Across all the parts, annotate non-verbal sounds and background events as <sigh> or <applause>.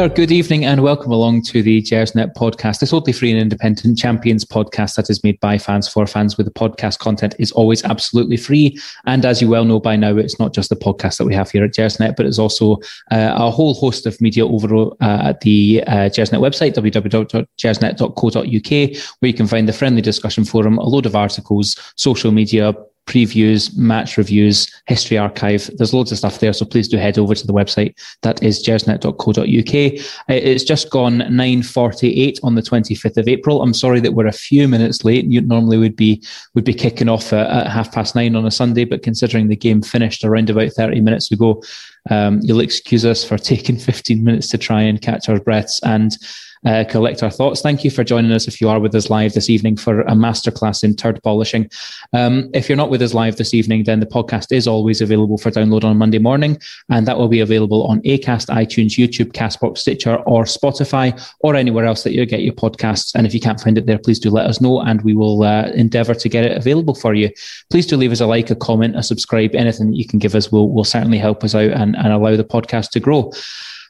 there, good evening, and welcome along to the Gersnet podcast, a totally free and independent champions podcast that is made by fans for fans, where the podcast content is always absolutely free. And as you well know by now, it's not just the podcast that we have here at Gersnet, but it's also uh, a whole host of media over uh, at the uh, Gersnet website, www.gersnet.co.uk, where you can find the friendly discussion forum, a load of articles, social media, previews, match reviews, history archive. There's loads of stuff there. So please do head over to the website. That is gersnet.co.uk. It's just gone 9.48 on the 25th of April. I'm sorry that we're a few minutes late. You normally would be, would be kicking off at, at half past nine on a Sunday, but considering the game finished around about 30 minutes ago, um, you'll excuse us for <laughs> taking 15 minutes to try and catch our breaths and uh, collect our thoughts. Thank you for joining us if you are with us live this evening for a masterclass in turd polishing. Um, if you're not with us live this evening, then the podcast is always available for download on Monday morning, and that will be available on Acast, iTunes, YouTube, Castbox, Stitcher, or Spotify, or anywhere else that you get your podcasts. And if you can't find it there, please do let us know, and we will uh, endeavour to get it available for you. Please do leave us a like, a comment, a subscribe, anything that you can give us will will certainly help us out and, and allow the podcast to grow.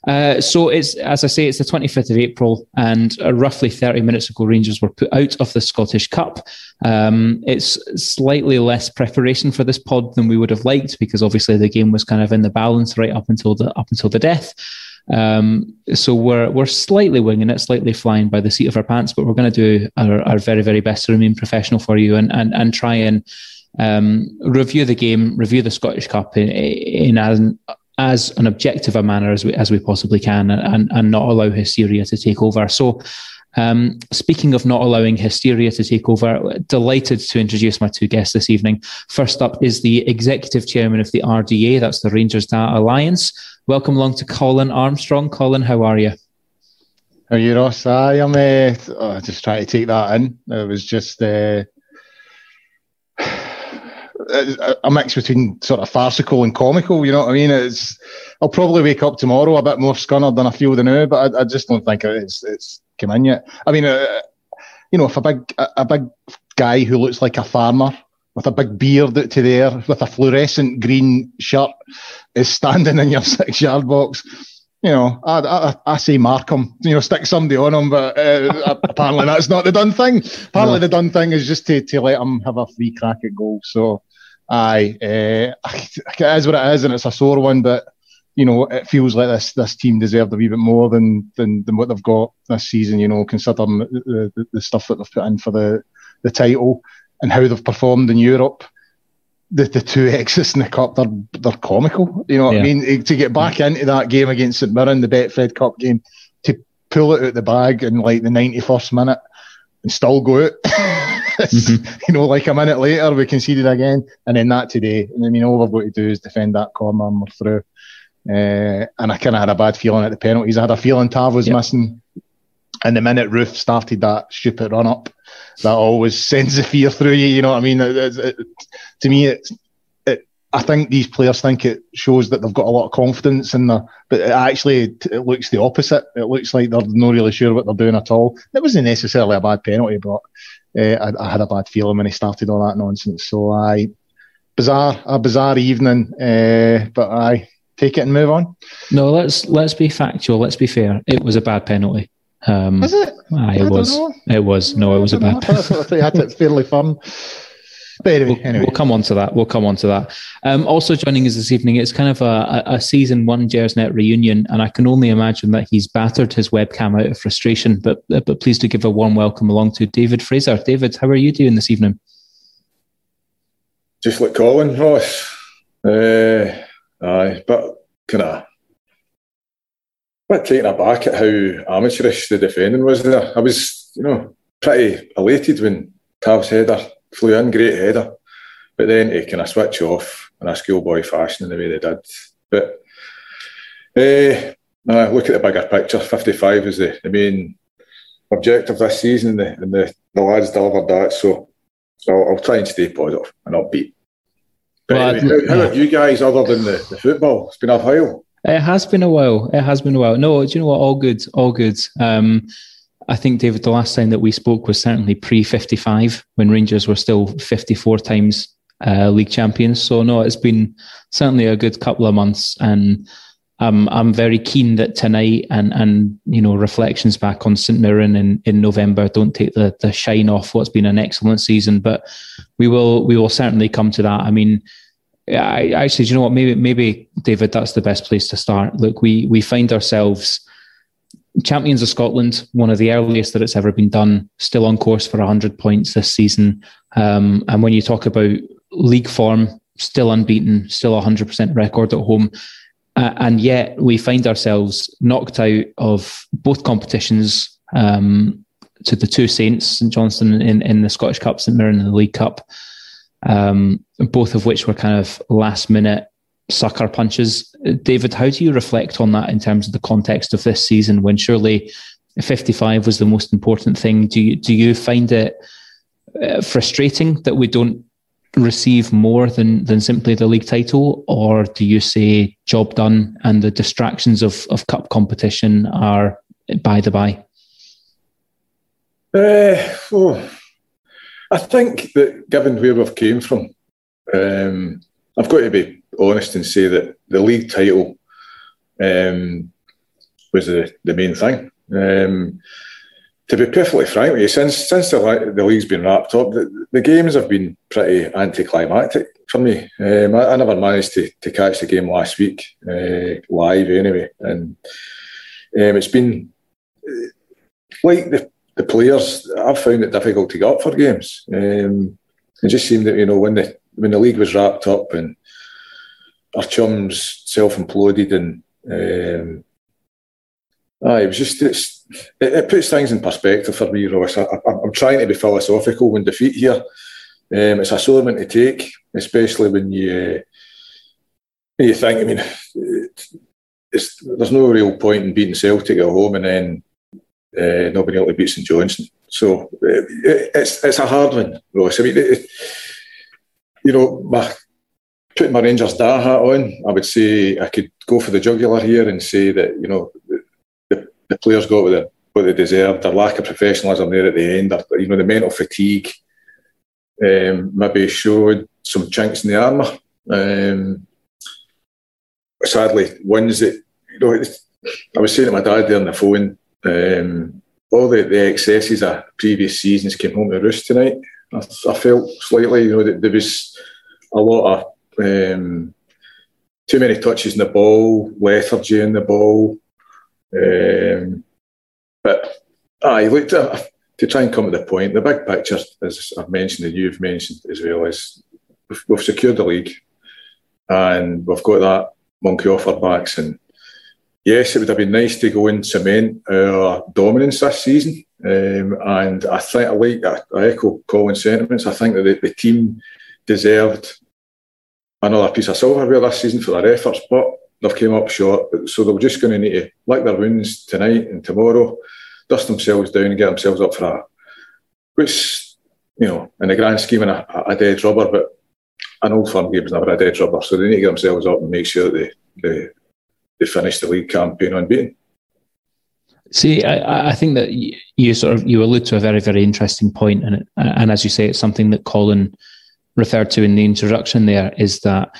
Uh, so it's as I say, it's the 25th of April, and uh, roughly 30 minutes ago, Rangers were put out of the Scottish Cup. Um, it's slightly less preparation for this pod than we would have liked because obviously the game was kind of in the balance right up until the up until the death. Um, so we're we're slightly winging it, slightly flying by the seat of our pants, but we're going to do our, our very very best to remain professional for you and and and try and um, review the game, review the Scottish Cup in, in an as an objective a manner as we as we possibly can, and and not allow hysteria to take over. So. Um, speaking of not allowing hysteria to take over, delighted to introduce my two guests this evening. First up is the executive chairman of the RDA, that's the Rangers Data Alliance. Welcome along to Colin Armstrong. Colin, how are you? How are you, Ross? I am uh, oh, just trying to take that in. It was just uh, a mix between sort of farcical and comical. You know what I mean? It's I'll probably wake up tomorrow a bit more scunnered than I feel the now, but I, I just don't think it's it's come in yet. I mean, uh, you know, if a big a big guy who looks like a farmer with a big beard out to there with a fluorescent green shirt is standing in your <laughs> six yard box. You know, I, I, I say mark him, you know, stick somebody on him, but uh, apparently that's not the done thing. Apparently no. the done thing is just to, to let him have a free crack at goal. So, aye, uh, it is what it is, and it's a sore one. But you know, it feels like this this team deserved a wee bit more than than, than what they've got this season. You know, considering the, the, the stuff that they've put in for the the title and how they've performed in Europe. The, the two exits in the cup, they're they're comical. You know what yeah. I mean? To get back into that game against St Mirren, the Betfred Cup game, to pull it out the bag in like the ninety first minute and still go out. <laughs> mm-hmm. <laughs> You know, like a minute later, we conceded again, and then that today. And I mean, all we've got to do is defend that corner and we're through. Uh, and I kind of had a bad feeling at the penalties. I had a feeling Tav was yep. missing. And the minute Roofe started that stupid run up, that always sends the fear through you. You know what I mean? It, it, it, to me, it's I think these players think it shows that they've got a lot of confidence in there, but it actually it looks the opposite. It looks like they're not really sure what they're doing at all. It wasn't necessarily a bad penalty, but uh, I, I, had a bad feeling when he started all that nonsense. So I bizarre, a bizarre evening, uh, but I take it and move on. No, let's let's be factual. Let's be fair. It was a bad penalty. Um, was it? Aye, it was. It was. No, it was a bad. <laughs> penalty. I thought you had it fairly firm. But anyway, we'll, anyway. we'll come on to that. We'll come on to that. Um, also joining us this evening, it's kind of a, a season one Gersnet reunion, and I can only imagine that he's battered his webcam out of frustration. But but please do give a warm welcome along to David Fraser. David, how are you doing this evening? Just like Colin Ross. Uh, aye, but kind of bit taken aback at how amateurish the defending was there. I was, you know, pretty elated when Tav's header flew in, great header. But then to kind of switch off in a schoolboy fashion in the way they did. But uh, look at the bigger picture. 55 is the, the main objective this season, and the, and the, the lads delivered that. So, so I'll, I'll try and stay positive and upbeat. But well, anyway, how, how are you guys, other than the, the football? It's been a while. It has been a while. It has been a while. No, do you know what? All good. All good. Um, I think, David, the last time that we spoke was certainly pre 55 when Rangers were still 54 times uh, league champions. So, no, it's been certainly a good couple of months. And um, I'm very keen that tonight and and you know reflections back on St Mirren in, in November don't take the the shine off what's been an excellent season, but we will we will certainly come to that. I mean, I actually, you know what? Maybe maybe David, that's the best place to start. Look, we we find ourselves champions of Scotland, one of the earliest that it's ever been done, still on course for 100 points this season. Um, and when you talk about league form, still unbeaten, still 100% record at home. Uh, and yet we find ourselves knocked out of both competitions um, to the two Saints, St Johnstone in, in the Scottish Cup, St Mirren in the League Cup, um, both of which were kind of last minute sucker punches. David, how do you reflect on that in terms of the context of this season when surely 55 was the most important thing? Do you, do you find it uh, frustrating that we don't receive more than than simply the league title, or do you say job done and the distractions of of cup competition are by the by? Uh, oh, I think that given where we've came from, um, I've got to be honest and say that the league title um, was the, the main thing. Um, to be perfectly frank with you, since since the, the league's been wrapped up, the, the games have been pretty anticlimactic for me. Um, I, I, never managed to, to catch the game last week uh, live anyway, and um, it's been uh, like the, the players. I've found it difficult to get up for games. Um, it just seemed that you know when the when the league was wrapped up and our chums self-imploded and um, aye, it was just it's it, it, puts things in perspective for me, Ross. I, am trying to be philosophical when defeat here. Um, it's a sore one to take, especially when you uh, you think. I mean, there's no real point in beating Celtic at home and then uh, not being able to beat St Johnstone. So uh, it's it's a hard one, Ross. I mean, it, you know, my, putting my Rangers da hat on, I would say I could go for the jugular here and say that you know the players got what they, what they deserved. Their lack of professionalism there at the end, or, you know, the mental fatigue um, maybe showed some chinks in the armour. Um, sadly, ones that, you know, I was saying to my dad there on the phone, um, all the, the excesses of previous seasons came home to roost tonight. I, I felt slightly, you know, that there was a lot of um, too many touches in the ball, lethargy in the ball, um, but I looked at to try and come to the point. The big picture, as I've mentioned and you've mentioned as well, is we've, we've secured the league and we've got that monkey off our backs. And yes, it would have been nice to go and cement our dominance this season. Um, and I think I like I, echo Colin's sentiments. I think that the, the team deserved another piece of silverware this season for their efforts, but they've came up short. So they're just going to need to lick their wounds tonight and tomorrow, dust themselves down and get themselves up for that. Which, you know, in the grand scheme, of a, a dead rubber, but an old firm game's never a dead rubber. So they need to get themselves up and make sure that they, they, they finish the league campaign unbeaten. See, I, I, think that you sort of you allude to a very very interesting point, and and as you say, it's something that Colin referred to in the introduction. There is that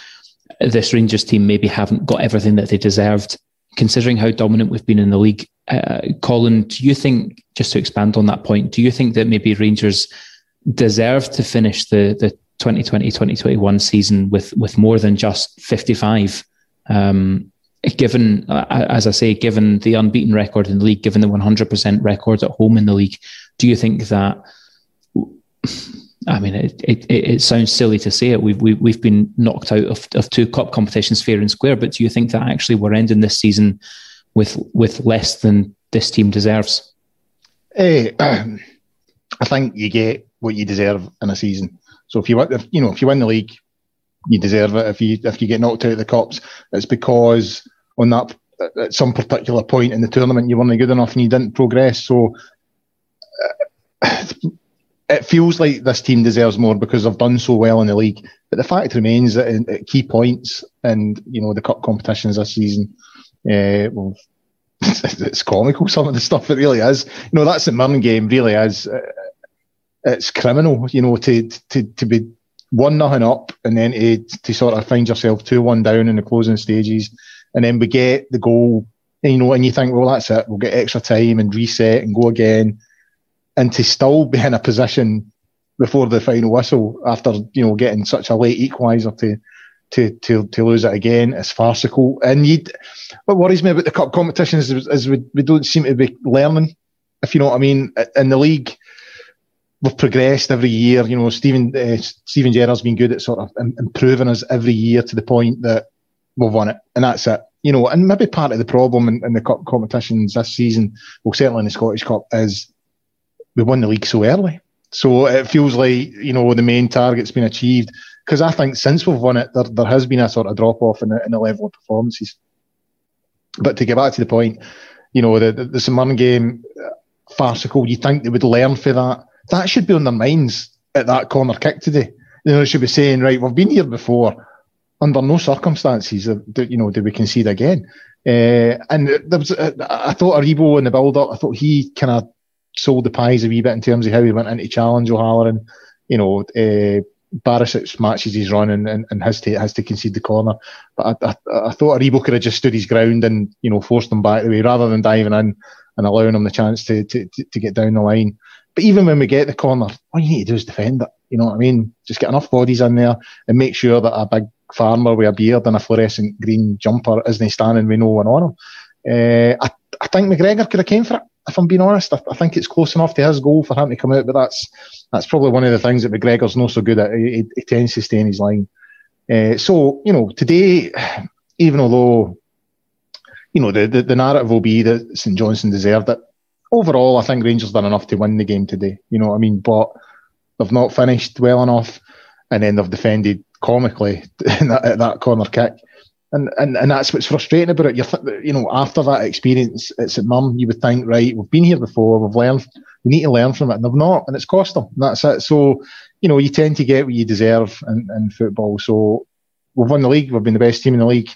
this Rangers team maybe haven't got everything that they deserved, considering how dominant we've been in the league. Uh, Colin, do you think, just to expand on that point, do you think that maybe Rangers deserve to finish the, the 2020-2021 season with, with more than just 55? Um, given, as I say, given the unbeaten record in the league, given the 100% record at home in the league, do you think that I mean, it, it, it sounds silly to say it. We've, we, have we have been knocked out of, of two cup competitions fair and square, but do you think that actually we're ending this season with with less than this team deserves? Uh, <clears throat> I think you get what you deserve in a season. So if you if, you know if you win the league, you deserve it. If you if you get knocked out of the cups, it's because on that at some particular point in the tournament you weren't good enough and you didn't progress. So uh, it feels like this team deserves more because they've done so well in the league. But the fact remains that at key points and you know the cup competitions this season, uh, well, <laughs> it's, comical some of the stuff it really is. You know that St Mirren game really is. Uh, it's criminal, you know, to to to be one nothing up and then to, to sort of find yourself two one down in the closing stages and then we get the goal, you know, and you think, well, that's it, we'll get extra time and reset and go again, and to still be in a position before the final whistle after you know getting such a late equaliser to to to to lose it again is farcical. And you, what worries me about the cup competitions is, is we, we don't seem to be learning, if you know what I mean. In the league, we've progressed every year. You know, Stephen uh, Steven Gerrard's been good at sort of improving us every year to the point that we've won it, and that's it. You know, and maybe part of the problem in, in the cup competitions this season, well, certainly in the Scottish Cup, is we won the league so early. So it feels like you know the main target's been achieved because I think since we've won it, there, there has been a sort of drop off in the, in the level of performances. But to get back to the point, you know the the, the game uh, farcical. You think they would learn for that? That should be on their minds at that corner kick today. You know, they should be saying, right, we've been here before. Under no circumstances, you know, do we concede again? Uh, and there was, uh, I thought Aribo in the build-up, I thought he kind of sold the pies a wee bit in terms of how he went into challenge O'Halloran. You know, uh, matches he's running and, and has to has to concede the corner. But I, I, I thought Aribo could have just stood his ground and you know forced him back the way rather than diving in and allowing him the chance to, to, to get down the line. But even when we get the corner, all you need to do is defend it. You know what I mean? Just get enough bodies in there and make sure that a big farmer with a beard and a fluorescent green jumper isn't standing with no one on him. Uh, I, I think McGregor could have came for it if I'm being honest. I, I, think it's close enough to his goal for him to come out, but that's that's probably one of the things that McGregor's not so good at. He, he tends to stay in his line. Uh, so, you know, today, even although, you know, the, the, the, narrative will be that St Johnstone deserved it, overall, I think Rangers done enough to win the game today. You know what I mean? But they've not finished well enough, and then they've defended comically <laughs> at that corner kick. And, and and that's what's frustrating about it. You're, you know, after that experience at St Mum, you would think, right, we've been here before, we've learned, we need to learn from it, and they've not, and it's cost them. that's it. So, you know, you tend to get what you deserve in, in football. So, we've won the league, we've been the best team in the league.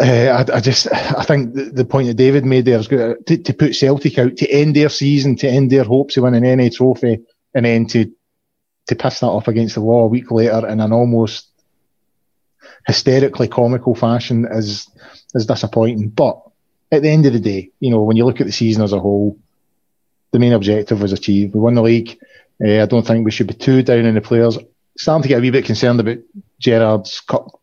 Uh, I, I, just, I think the, the, point that David made there is good to, to, put Celtic out to end their season, to end their hopes of winning any trophy, and then to to piss that off against the wall a week later in an almost hysterically comical fashion is is disappointing. But at the end of the day, you know, when you look at the season as a whole, the main objective was achieved. We won the league. Uh, I don't think we should be too down on the players. Starting to get a wee bit concerned about Gerrard's cup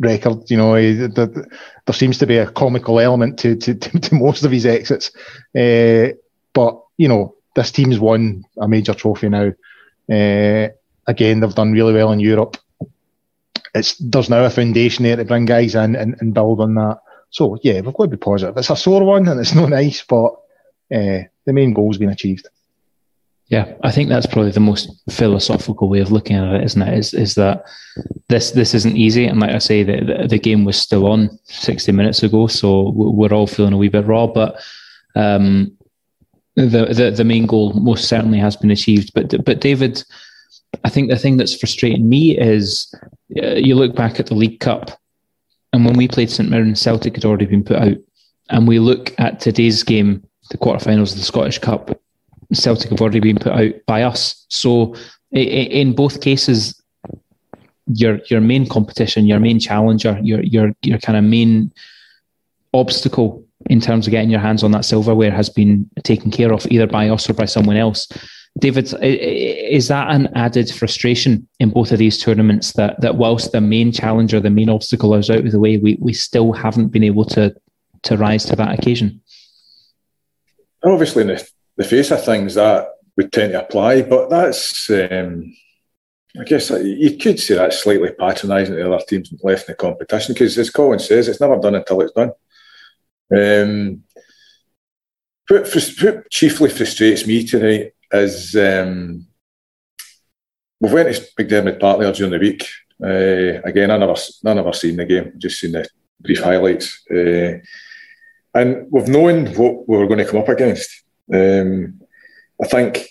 record. You know, he, the, the, there seems to be a comical element to to, to most of his exits. Uh, but you know, this team's won a major trophy now. Uh, again, they've done really well in Europe it's there's now a foundation there to bring guys in and, and build on that. So yeah, we've got to be positive. It's a sore one and it's <laughs> not nice, but uh, the main goal's been achieved. Yeah, I think that's probably the most philosophical way of looking at it, isn't it? Is is that this this isn't easy, and like I say, the, the, game was still on sixty minutes ago, so we're all feeling a wee bit raw. But um, the, the the main goal most certainly has been achieved. But but David, I think the thing that's frustrating me is uh, you look back at the League Cup, and when we played St Mirren, Celtic had already been put out. And we look at today's game, the quarterfinals of the Scottish Cup, Celtic have already been put out by us. So in both cases, your your main competition, your main challenger, your your your kind of main obstacle in terms of getting your hands on that silverware has been taken care of either by us or by someone else. David, is that an added frustration in both of these tournaments that that whilst the main challenger, the main obstacle is out of the way, we, we still haven't been able to to rise to that occasion? Obviously, in the, the face of things, that would tend to apply, but that's, um, I guess you could say that's slightly patronising to the other teams left in the competition because, as Colin says, it's never done until it's done. Um, what, what chiefly frustrates me tonight is um, we went to McDiarmid Park there during the week. Uh, again, I never, I never seen the game, just seen the brief highlights. Uh, and we've known what we were going to come up against. Um, I think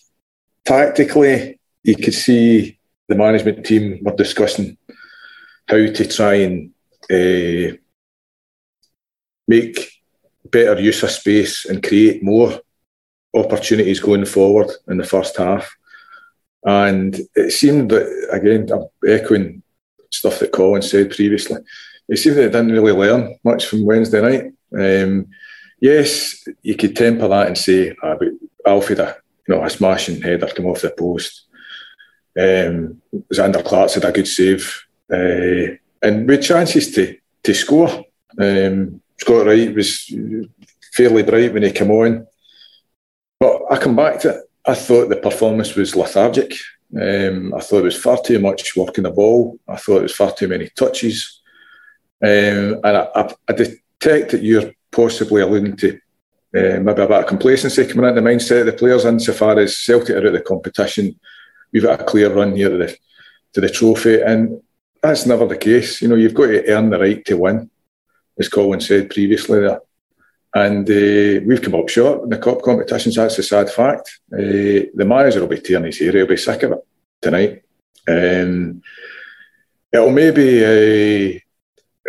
tactically, you could see the management team were discussing how to try and uh, make better use of space and create more opportunities going forward in the first half. And it seemed that, again, I'm echoing stuff that Colin said previously, it seemed that they didn't really learn much from Wednesday night. Um, yes, you could temper that and say, ah, but Alfie, you know, a smashing header come off the post. Um, Zander Clark had a good save. Uh, and with chances to, to score. Um, Scott Wright was fairly bright when he came on. But I come back to it. I thought the performance was lethargic. Um, I thought it was far too much working the ball. I thought it was far too many touches. Um, and I, I, I, detect that you're possibly alluding to uh, maybe a bit of complacency coming into the mindset of the players insofar as Celtic are out of the competition. We've got a clear run here to the, to the trophy. And that's never the case. You know, you've got to earn the right to win, as Colin said previously there. And uh, we've come up short in the cup competitions. That's a sad fact. Uh, the manager will be tearing his hair. He'll be sick of it tonight. Um, it'll maybe uh,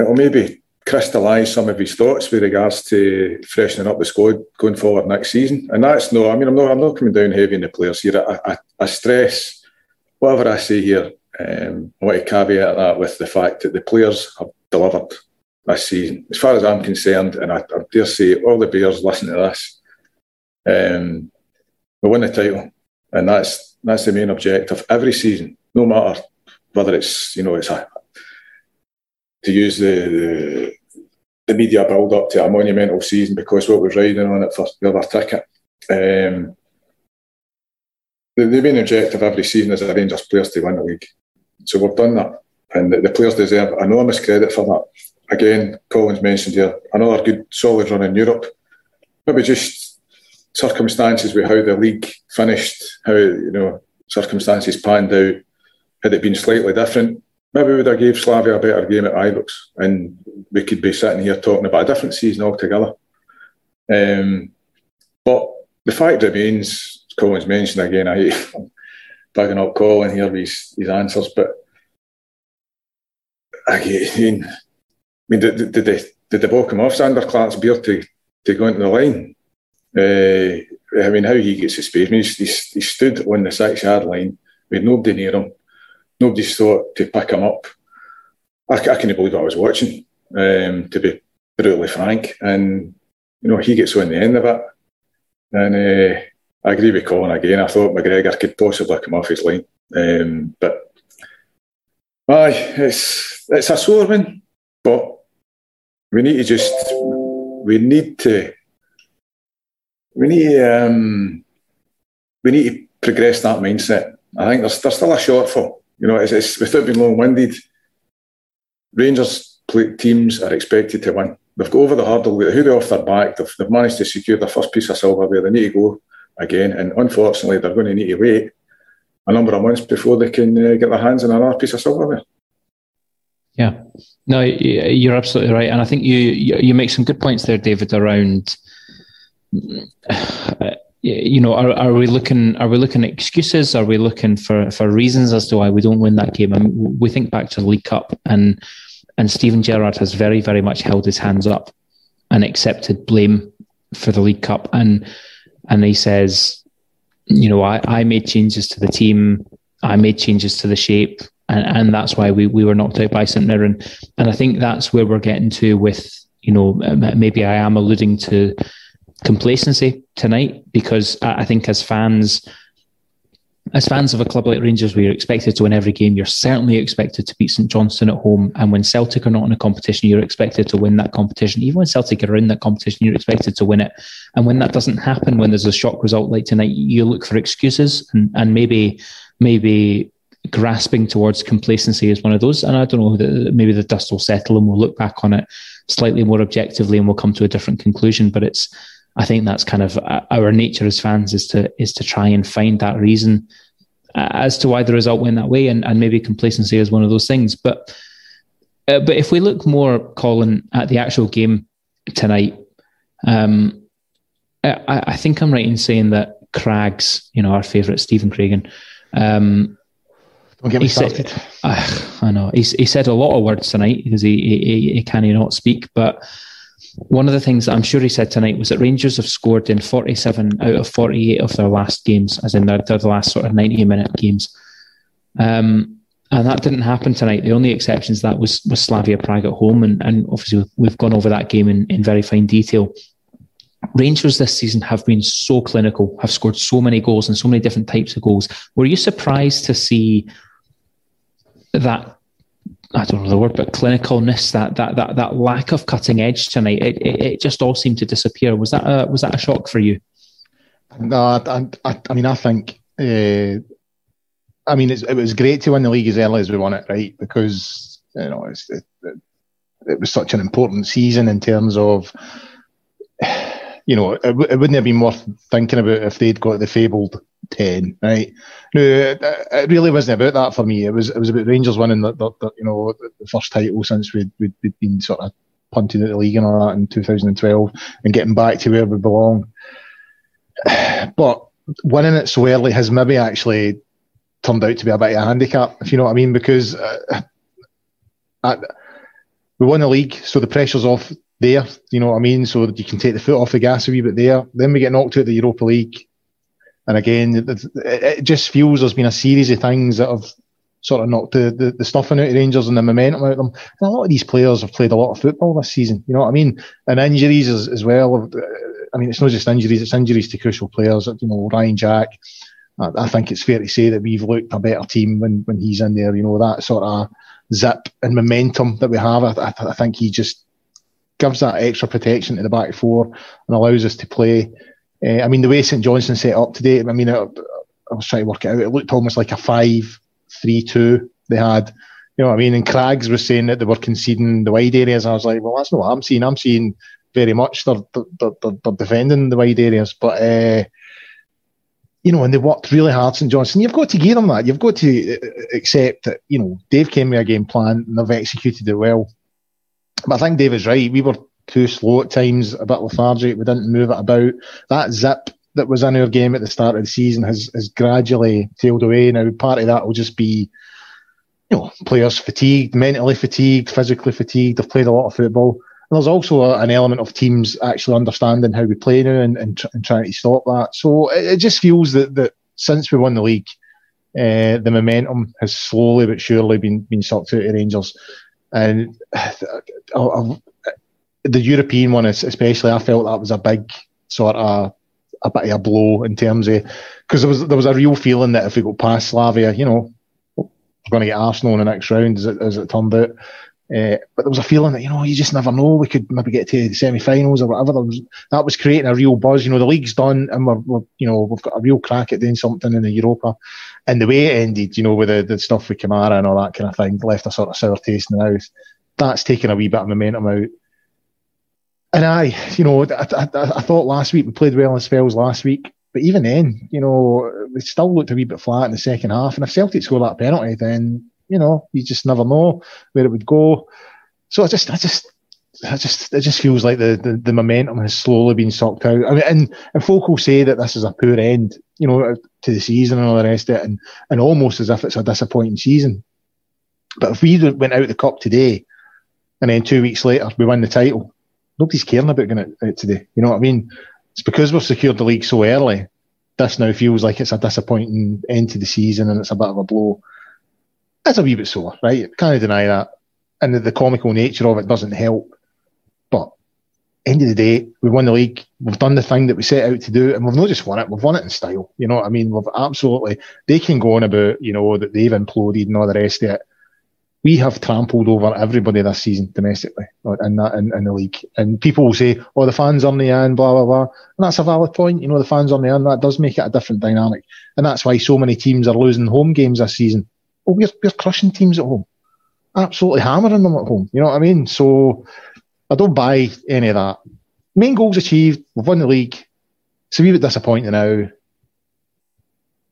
it'll maybe crystallise some of his thoughts with regards to freshening up the squad going forward next season. And that's no. I mean, I'm not. I'm not coming down heavy on the players here. I, I, I stress whatever I say here. Um, I want to caveat that with the fact that the players have delivered this season. As far as I'm concerned, and I, I dare say all the Bears listen to this, um, we win the title, and that's that's the main objective every season, no matter whether it's you know it's a to use the the, the media build up to a monumental season because what we're riding on it for the other ticket. Um, the, the main objective every season is Rangers players to win the league. So we've done that, and the, the players deserve enormous credit for that again, Colin's mentioned here, another good solid run in Europe. Maybe just circumstances with how the league finished, how you know circumstances panned out. Had it been slightly different, maybe would have gave Slavia a better game at Ibrox, and we could be sitting here talking about a different season altogether. Um, but the fact remains, Colin's mentioned again, I am <laughs> bagging up Colin here with his, his answers, but again, mean, did, did, they, did they walk him off Zander Clark's beard to, to go into the line? Uh, I mean, how he gets his space. I mean, he, he stood on the six yard line with nobody near him. Nobody's thought to pick him up. I, I can't believe I was watching, um, to be brutally frank. And, you know, he gets on the end of it. And uh, I agree with Colin again. I thought McGregor could possibly come off his line. Um, but, aye, it's, it's a sore one. But we need to just we need to we need um, we need to progress that mindset. I think there's there's still a shortfall. You know, it's, it's without being long-winded. Rangers play, teams are expected to win. They've got over the hurdle. Who they off their back. They've, they've managed to secure their first piece of silverware. They need to go again, and unfortunately, they're going to need to wait a number of months before they can uh, get their hands on another piece of silverware. Yeah, no, you're absolutely right, and I think you you make some good points there, David, around. <sighs> You know, are, are we looking? Are we looking at excuses? Are we looking for, for reasons as to why we don't win that game? Mean, we think back to the League Cup, and and Steven Gerrard has very, very much held his hands up and accepted blame for the League Cup, and and he says, you know, I, I made changes to the team, I made changes to the shape, and, and that's why we, we were knocked out by St Mirren. And I think that's where we're getting to with, you know, maybe I am alluding to complacency tonight because I, think as fans, as fans of a club like Rangers, we are expected to win every game. You're certainly expected to beat St Johnstone at home. And when Celtic are not in a competition, you're expected to win that competition. Even when Celtic are in that competition, you're expected to win it. And when that doesn't happen, when there's a shock result like tonight, you look for excuses and, and maybe maybe grasping towards complacency is one of those. And I don't know, maybe the dust will settle and we'll look back on it slightly more objectively and we'll come to a different conclusion. But it's, I think that's kind of our nature as fans is to is to try and find that reason as to why the result went that way, and, and maybe complacency is one of those things. But uh, but if we look more, Colin, at the actual game tonight, um, I, I, think I'm right in saying that Craggs, you know, our favourite Stephen Craigan, um, don't get me he started. Said, uh, I know he, he said a lot of words tonight because he, he he cannot speak. But one of the things I'm sure he said tonight was that Rangers have scored in 47 out of 48 of their last games, as in their, their last sort of 90 minute games. Um, And that didn't happen tonight. The only exceptions that was was Slavia Prague at home, and, and obviously we've gone over that game in, in very fine detail. Rangers this season have been so clinical, have scored so many goals and so many different types of goals. Were you surprised to see that? I don't know the word, but clinicalness, that that that that lack of cutting edge tonight, it, it, it just all seemed to disappear. Was that a, was that a shock for you? No, I, I, I mean, I think, uh, I mean, it was great to win the league as early as we won it, right? Because you know, it, it, it was such an important season in terms of <sighs> you know, it, it, wouldn't have been worth thinking about if they'd got the fabled ten, right? No, it, it, really wasn't about that for me. It was it was about Rangers winning the, the, the you know the first title since we'd, we'd, we'd been sort of punting at the league and all that in 2012 and getting back to where we belong. <sighs> But winning it so early has maybe actually turned out to be a bit of a handicap, if you know what I mean, because uh, at, we won the league, so the pressure's off there. You know what I mean? So you can take the foot off the gas a wee bit there. Then we get knocked out of the Europa League, and again, it, just feels there's been a series of things that have sort of knocked the, the, the stuffing out of Rangers and the momentum out of them. And a lot of these players have played a lot of football this season. You know what I mean? And injuries as, as well. Uh, I mean, it's not just injuries; it's injuries to crucial players. You know, Ryan Jack. I, I think it's fair to say that we've looked a better team when when he's in there. You know that sort of zip and momentum that we have. I, I, I think he just gives that extra protection to the back four and allows us to play. Uh, I mean, the way St Johnstone set up today, I mean, I, I was trying to work it out. It looked almost like a five-three-two they had. You know what I mean? And Craggs was saying that they were conceding the wide areas. I was like, well, that's not what I'm seeing. I'm seeing very much they're, they're, they're, they're defending the wide areas. But, uh, you know, and they worked really hard, St Johnstone. You've got to give them that. You've got to uh, accept that, you know, Dave came with a game plan and they've executed it well. But I think Dave is right. We were too slow at times, a bit lethargic. We didn't move it about. That zip that was in our game at the start of the season has, has gradually tailed away. Now, part of that will just be, you know, players fatigued, mentally fatigued, physically fatigued. They've played a lot of football. And there's also a, an element of teams actually understanding how we play now and, and, tr- and trying to stop that. So it, it, just feels that, that since we won the league, uh, the momentum has slowly but surely been, been sucked out of Rangers. And the European one, is, especially, I felt that was a big sort of a bit of a blow in terms of because there was there was a real feeling that if we go past Slavia, you know, we're going to get Arsenal in the next round, as it, as it turned out. Uh, but there was a feeling that you know you just never know. We could maybe get to the semi-finals or whatever. Was, that was creating a real buzz. You know, the league's done, and we're, we're, you know we've got a real crack at doing something in the Europa. And the way it ended, you know, with the, the stuff with Kamara and all that kind of thing, left a sort of sour taste in the mouth. That's taken a wee bit of momentum out. And I, you know, I, I, I thought last week we played well in spells last week, but even then, you know, we still looked a wee bit flat in the second half. And if Celtic score that penalty, then you know, you just never know where it would go. So I just, I just, I just, it just feels like the, the, the momentum has slowly been sucked out. I mean, and, and folk will say that this is a poor end, you know, to the season and all the rest of it, and, and almost as if it's a disappointing season. But if we went out the cup today, and then two weeks later we win the title, nobody's caring about going out uh, today. You know what I mean? It's because we've secured the league so early. This now feels like it's a disappointing end to the season, and it's a bit of a blow it's a wee bit sore, right? Can't deny that. And the, the, comical nature of it doesn't help. But end of the day, we won the league. We've done the thing that we set out to do, and we've not just won it. We've won it in style. You know what I mean? We've absolutely. They can go on about you know that they've imploded and all the rest of it. We have trampled over everybody this season domestically in that in, in the league. And people will say, "Oh, the fans in the end, blah blah blah," and that's a valid point. You know, the fans in the end. That does make it a different dynamic, and that's why so many teams are losing home games this season Oh, we're, we're crushing teams at home, absolutely hammering them at home. You know what I mean? So I don't buy any of that. Main goals achieved. We've won the league. It's a wee bit disappointing now.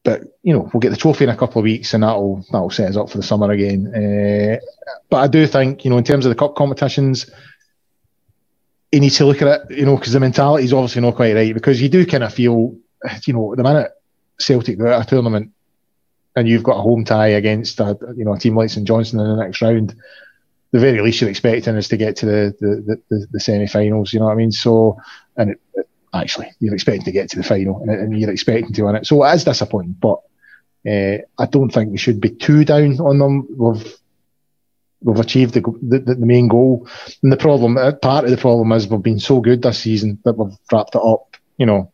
But you know we'll get the trophy in a couple of weeks, and that'll that'll set us up for the summer again. Uh, but I do think you know in terms of the cup competitions, you need to look at it, you know, because the mentality is obviously not quite right. Because you do kind of feel, you know, the minute Celtic go out of a tournament, and you've got a home tie against a you know a team like St Johnstone in the next round, the very least you're expecting is to get to the the, the, the semi-finals. You know what I mean? So, and it, actually, you're expecting to get to the final, and, and, you're expecting to win it. So it is disappointing, but Uh, I don't think we should be too down on them. We've we've achieved the, the, the main goal, and the problem uh, part of the problem is we've been so good this season that we've wrapped it up. You know,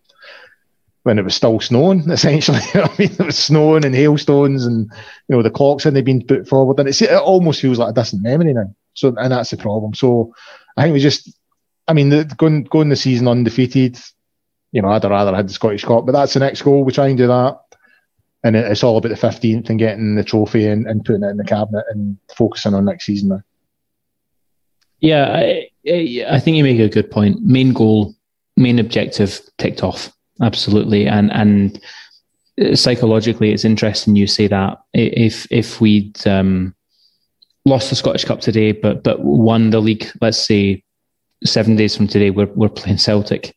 when it was still snowing, <laughs> essentially. I mean, it was snowing and hailstones, and you know the clocks hadn't been put forward, and it almost feels like a distant memory now. So, and that's the problem. So, I think we just, I mean, the, going going the season undefeated. You know, I'd rather had the Scottish Cup, but that's the next goal. We try and do that, and it, it's all about the fifteenth and getting the trophy and, and putting it in the cabinet and focusing on next season now. Yeah, I, I think you make a good point. Main goal, main objective ticked off absolutely. And and psychologically, it's interesting you say that. If if we'd um, lost the Scottish Cup today, but but won the league, let's say seven days from today, we're we're playing Celtic.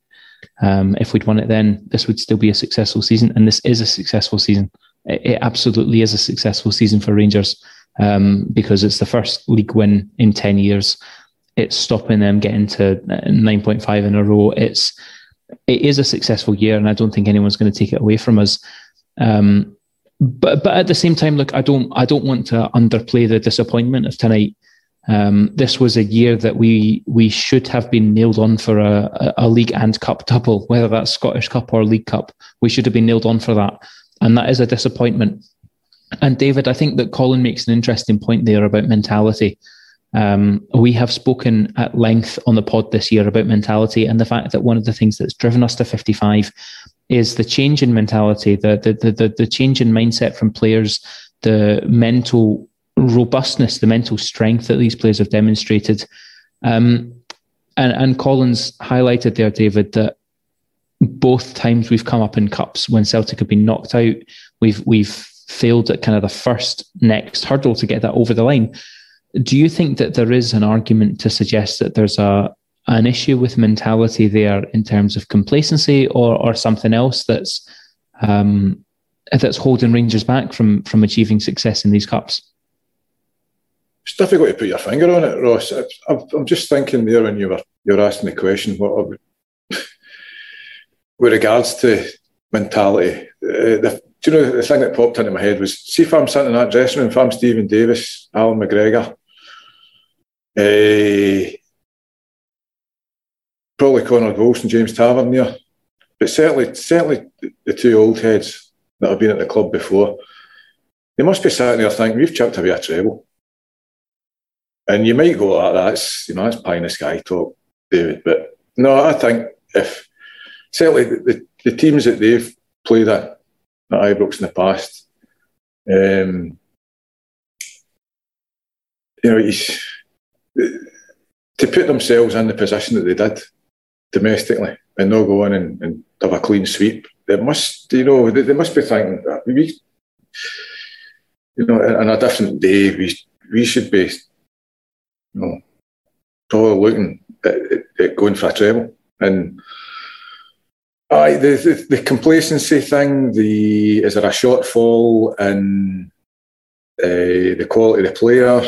Um, if we'd won it then, this would still be a successful season, and this is a successful season. It, it absolutely is a successful season for Rangers um, because it's the first league win in ten years. It's stopping them getting to nine point five in a row. It's it is a successful year, and I don't think anyone's going to take it away from us. Um, but but at the same time, look, I don't I don't want to underplay the disappointment of tonight. Um, this was a year that we we should have been nailed on for a, a league and cup double, whether that's Scottish Cup or League Cup. We should have been nailed on for that, and that is a disappointment. And David, I think that Colin makes an interesting point there about mentality. Um, we have spoken at length on the pod this year about mentality and the fact that one of the things that's driven us to 55 is the change in mentality, the the the, the change in mindset from players, the mental robustness, the mental strength that these players have demonstrated. Um, and, and Colin's highlighted there, David, that both times we've come up in cups when Celtic have been knocked out, we've we've failed at kind of the first next hurdle to get that over the line. Do you think that there is an argument to suggest that there's a an issue with mentality there in terms of complacency, or or something else that's um, that's holding Rangers back from from achieving success in these cups? It's difficult to put your finger on it, Ross. I'm just thinking there when you were you were asking the question, what would, <laughs> with regards to mentality, uh, the, do you know the thing that popped into my head was see if I'm sitting in that dressing room, if I'm Steven Davis, Allan McGregor, uh, probably Connor Goldson, James Tavernier, but certainly certainly the two old heads that have been at the club before, they must be sitting there thinking we've chipped away a treble. And you might go, oh, that's you know that's pie in the sky talk, David. But no, I think if certainly the, the, the teams that they've played at at Ibrox in the past. Um, you know, to put themselves in the position that they did domestically and not go in and, and have a clean sweep, they must, you know, they, they must be thinking that we, you know, on a different day, we we should be, you know, probably looking at, at going for a treble and Aye, the, the, the complacency thing. The is there a shortfall in uh, the quality of the player?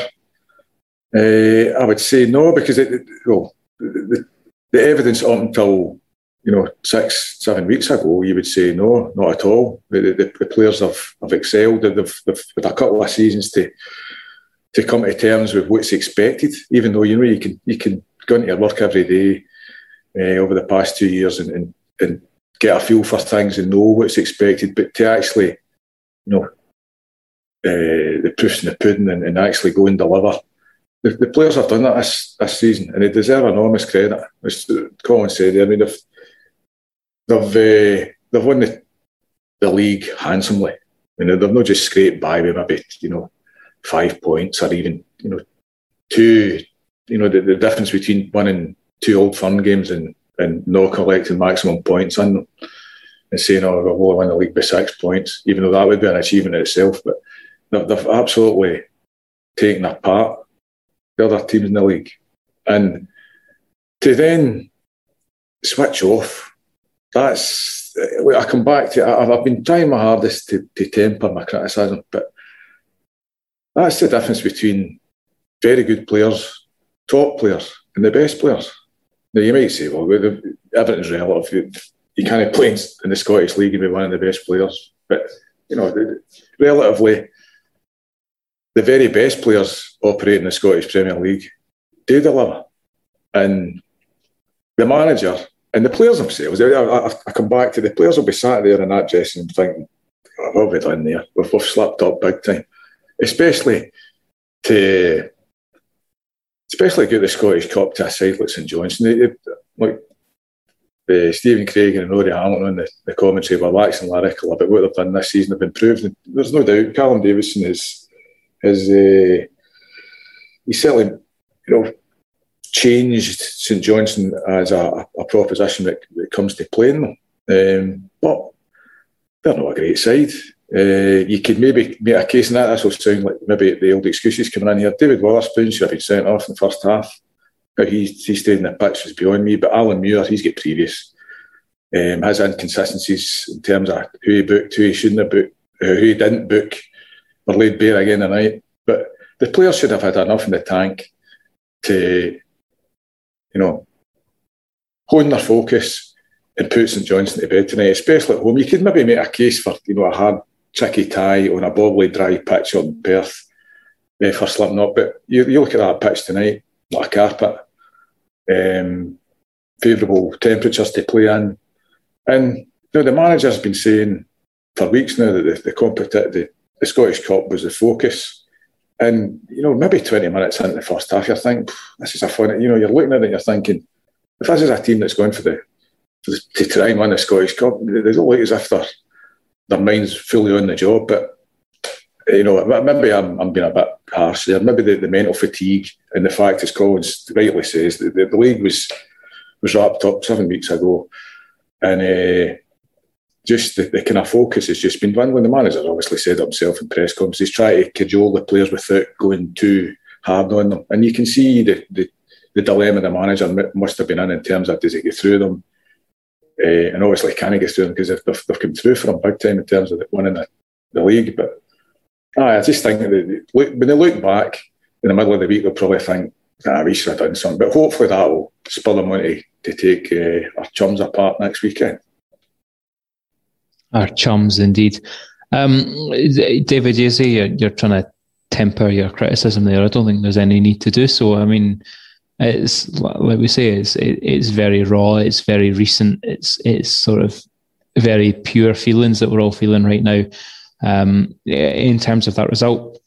Uh, I would say no, because it, well, the, the evidence up until you know six, seven weeks ago, you would say no, not at all. The, the, the players have, have excelled. They've, they've had a couple of seasons to to come to terms with what's expected. Even though you know you can you can go into your work every day uh, over the past two years and, and, and get a feel for things and know what's expected, but to actually, you know, uh, the proofs in the pudding and, and, actually go and deliver. The, the, players have done that this, this season, and they deserve enormous credit. As Colin said, I mean, they've they've uh, they've won the, the league handsomely. You know, they've not just scraped by with maybe you know five points or even you know two. You know, the, the difference between winning two old firm games and and not collecting maximum points them and saying, oh, we've only won the league by six points, even though that would be an achievement in itself. But they've, they've absolutely taken apart the other teams in the league. And to then switch off, that's, I come back to, I've, I've been trying my hardest to, to temper my criticism, but that's the difference between very good players, top players, and the best players. Now you might say, well, everything's relative. You, you can't play in the Scottish League and be one of the best players, but you know, relatively the very best players operating in the Scottish Premier League do deliver. And the manager and the players themselves, I, I, I, come back to the players will be sat there in that dressing room thinking, oh, what have we done there? We've, we've slipped up big time. Especially to especially get the Scottish Cup to a side like St Johnstone. They, they, like uh, Stephen Craig and Rory Hamilton on the, the commentary were waxing lyrical about what they've done this season. They've improved. There's no doubt. Callum Davidson is has uh, he certainly you know changed St Johnstone as a, a proposition that, that, comes to playing them. Um, but they're not a great side. Uh, you could maybe make a case in that. This will sound like maybe the old excuses coming in here. David Wotherspoon should have been sent off in the first half. How he, he stayed in the pitch was beyond me. But Alan Muir, he's got previous. Um, has inconsistencies in terms of who he booked, who he shouldn't have booked, uh, who he didn't book, were laid bare again tonight. But the players should have had enough in the tank to, you know, hone their focus and put St Johnstone to bed tonight, especially at home. You could maybe make a case for, you know, a hard, tricky tie on a bobbly, dry pitch on Perth uh, for slipping up. But you, you look at that pitch tonight, not a carpet, um, favourable temperatures to play in. And you know, the manager's been saying for weeks now that the, the, competi- the, the Scottish Cup was the focus. And, you know, maybe 20 minutes into the first half, you're thinking, this is a fun, you know, you're looking at it you're thinking, if this is a team that's going for the, for the to try and win the Scottish Cup, they don't look as if their, their mind's fully on the job. But, you know, maybe I'm, I'm being a bit harsh there. Maybe the, the mental fatigue and the fact, as Colin's rightly says, the, the, league was was wrapped up seven weeks ago. And uh, just the, the, kind of focus has just been dwindling. The manager obviously said himself in press conferences, he's trying to cajole the players without going too hard on them. And you can see the, the, the dilemma the manager must have been in in terms of does he get through them? Uh, and obviously, can he get through them because they've, they've, come through for him big time in terms of winning the, the league. But I just think that when they look back in the middle of the week, they'll probably think, ah, we should have done something. But hopefully that will spur them on to, to take uh, our chums apart next weekend. Our chums, indeed. Um, David, you say you're, you're trying to temper your criticism there. I don't think there's any need to do so. I mean, it's like we say, it's it, it's very raw. It's very recent. It's it's sort of very pure feelings that we're all feeling right now. Um, in terms of that result,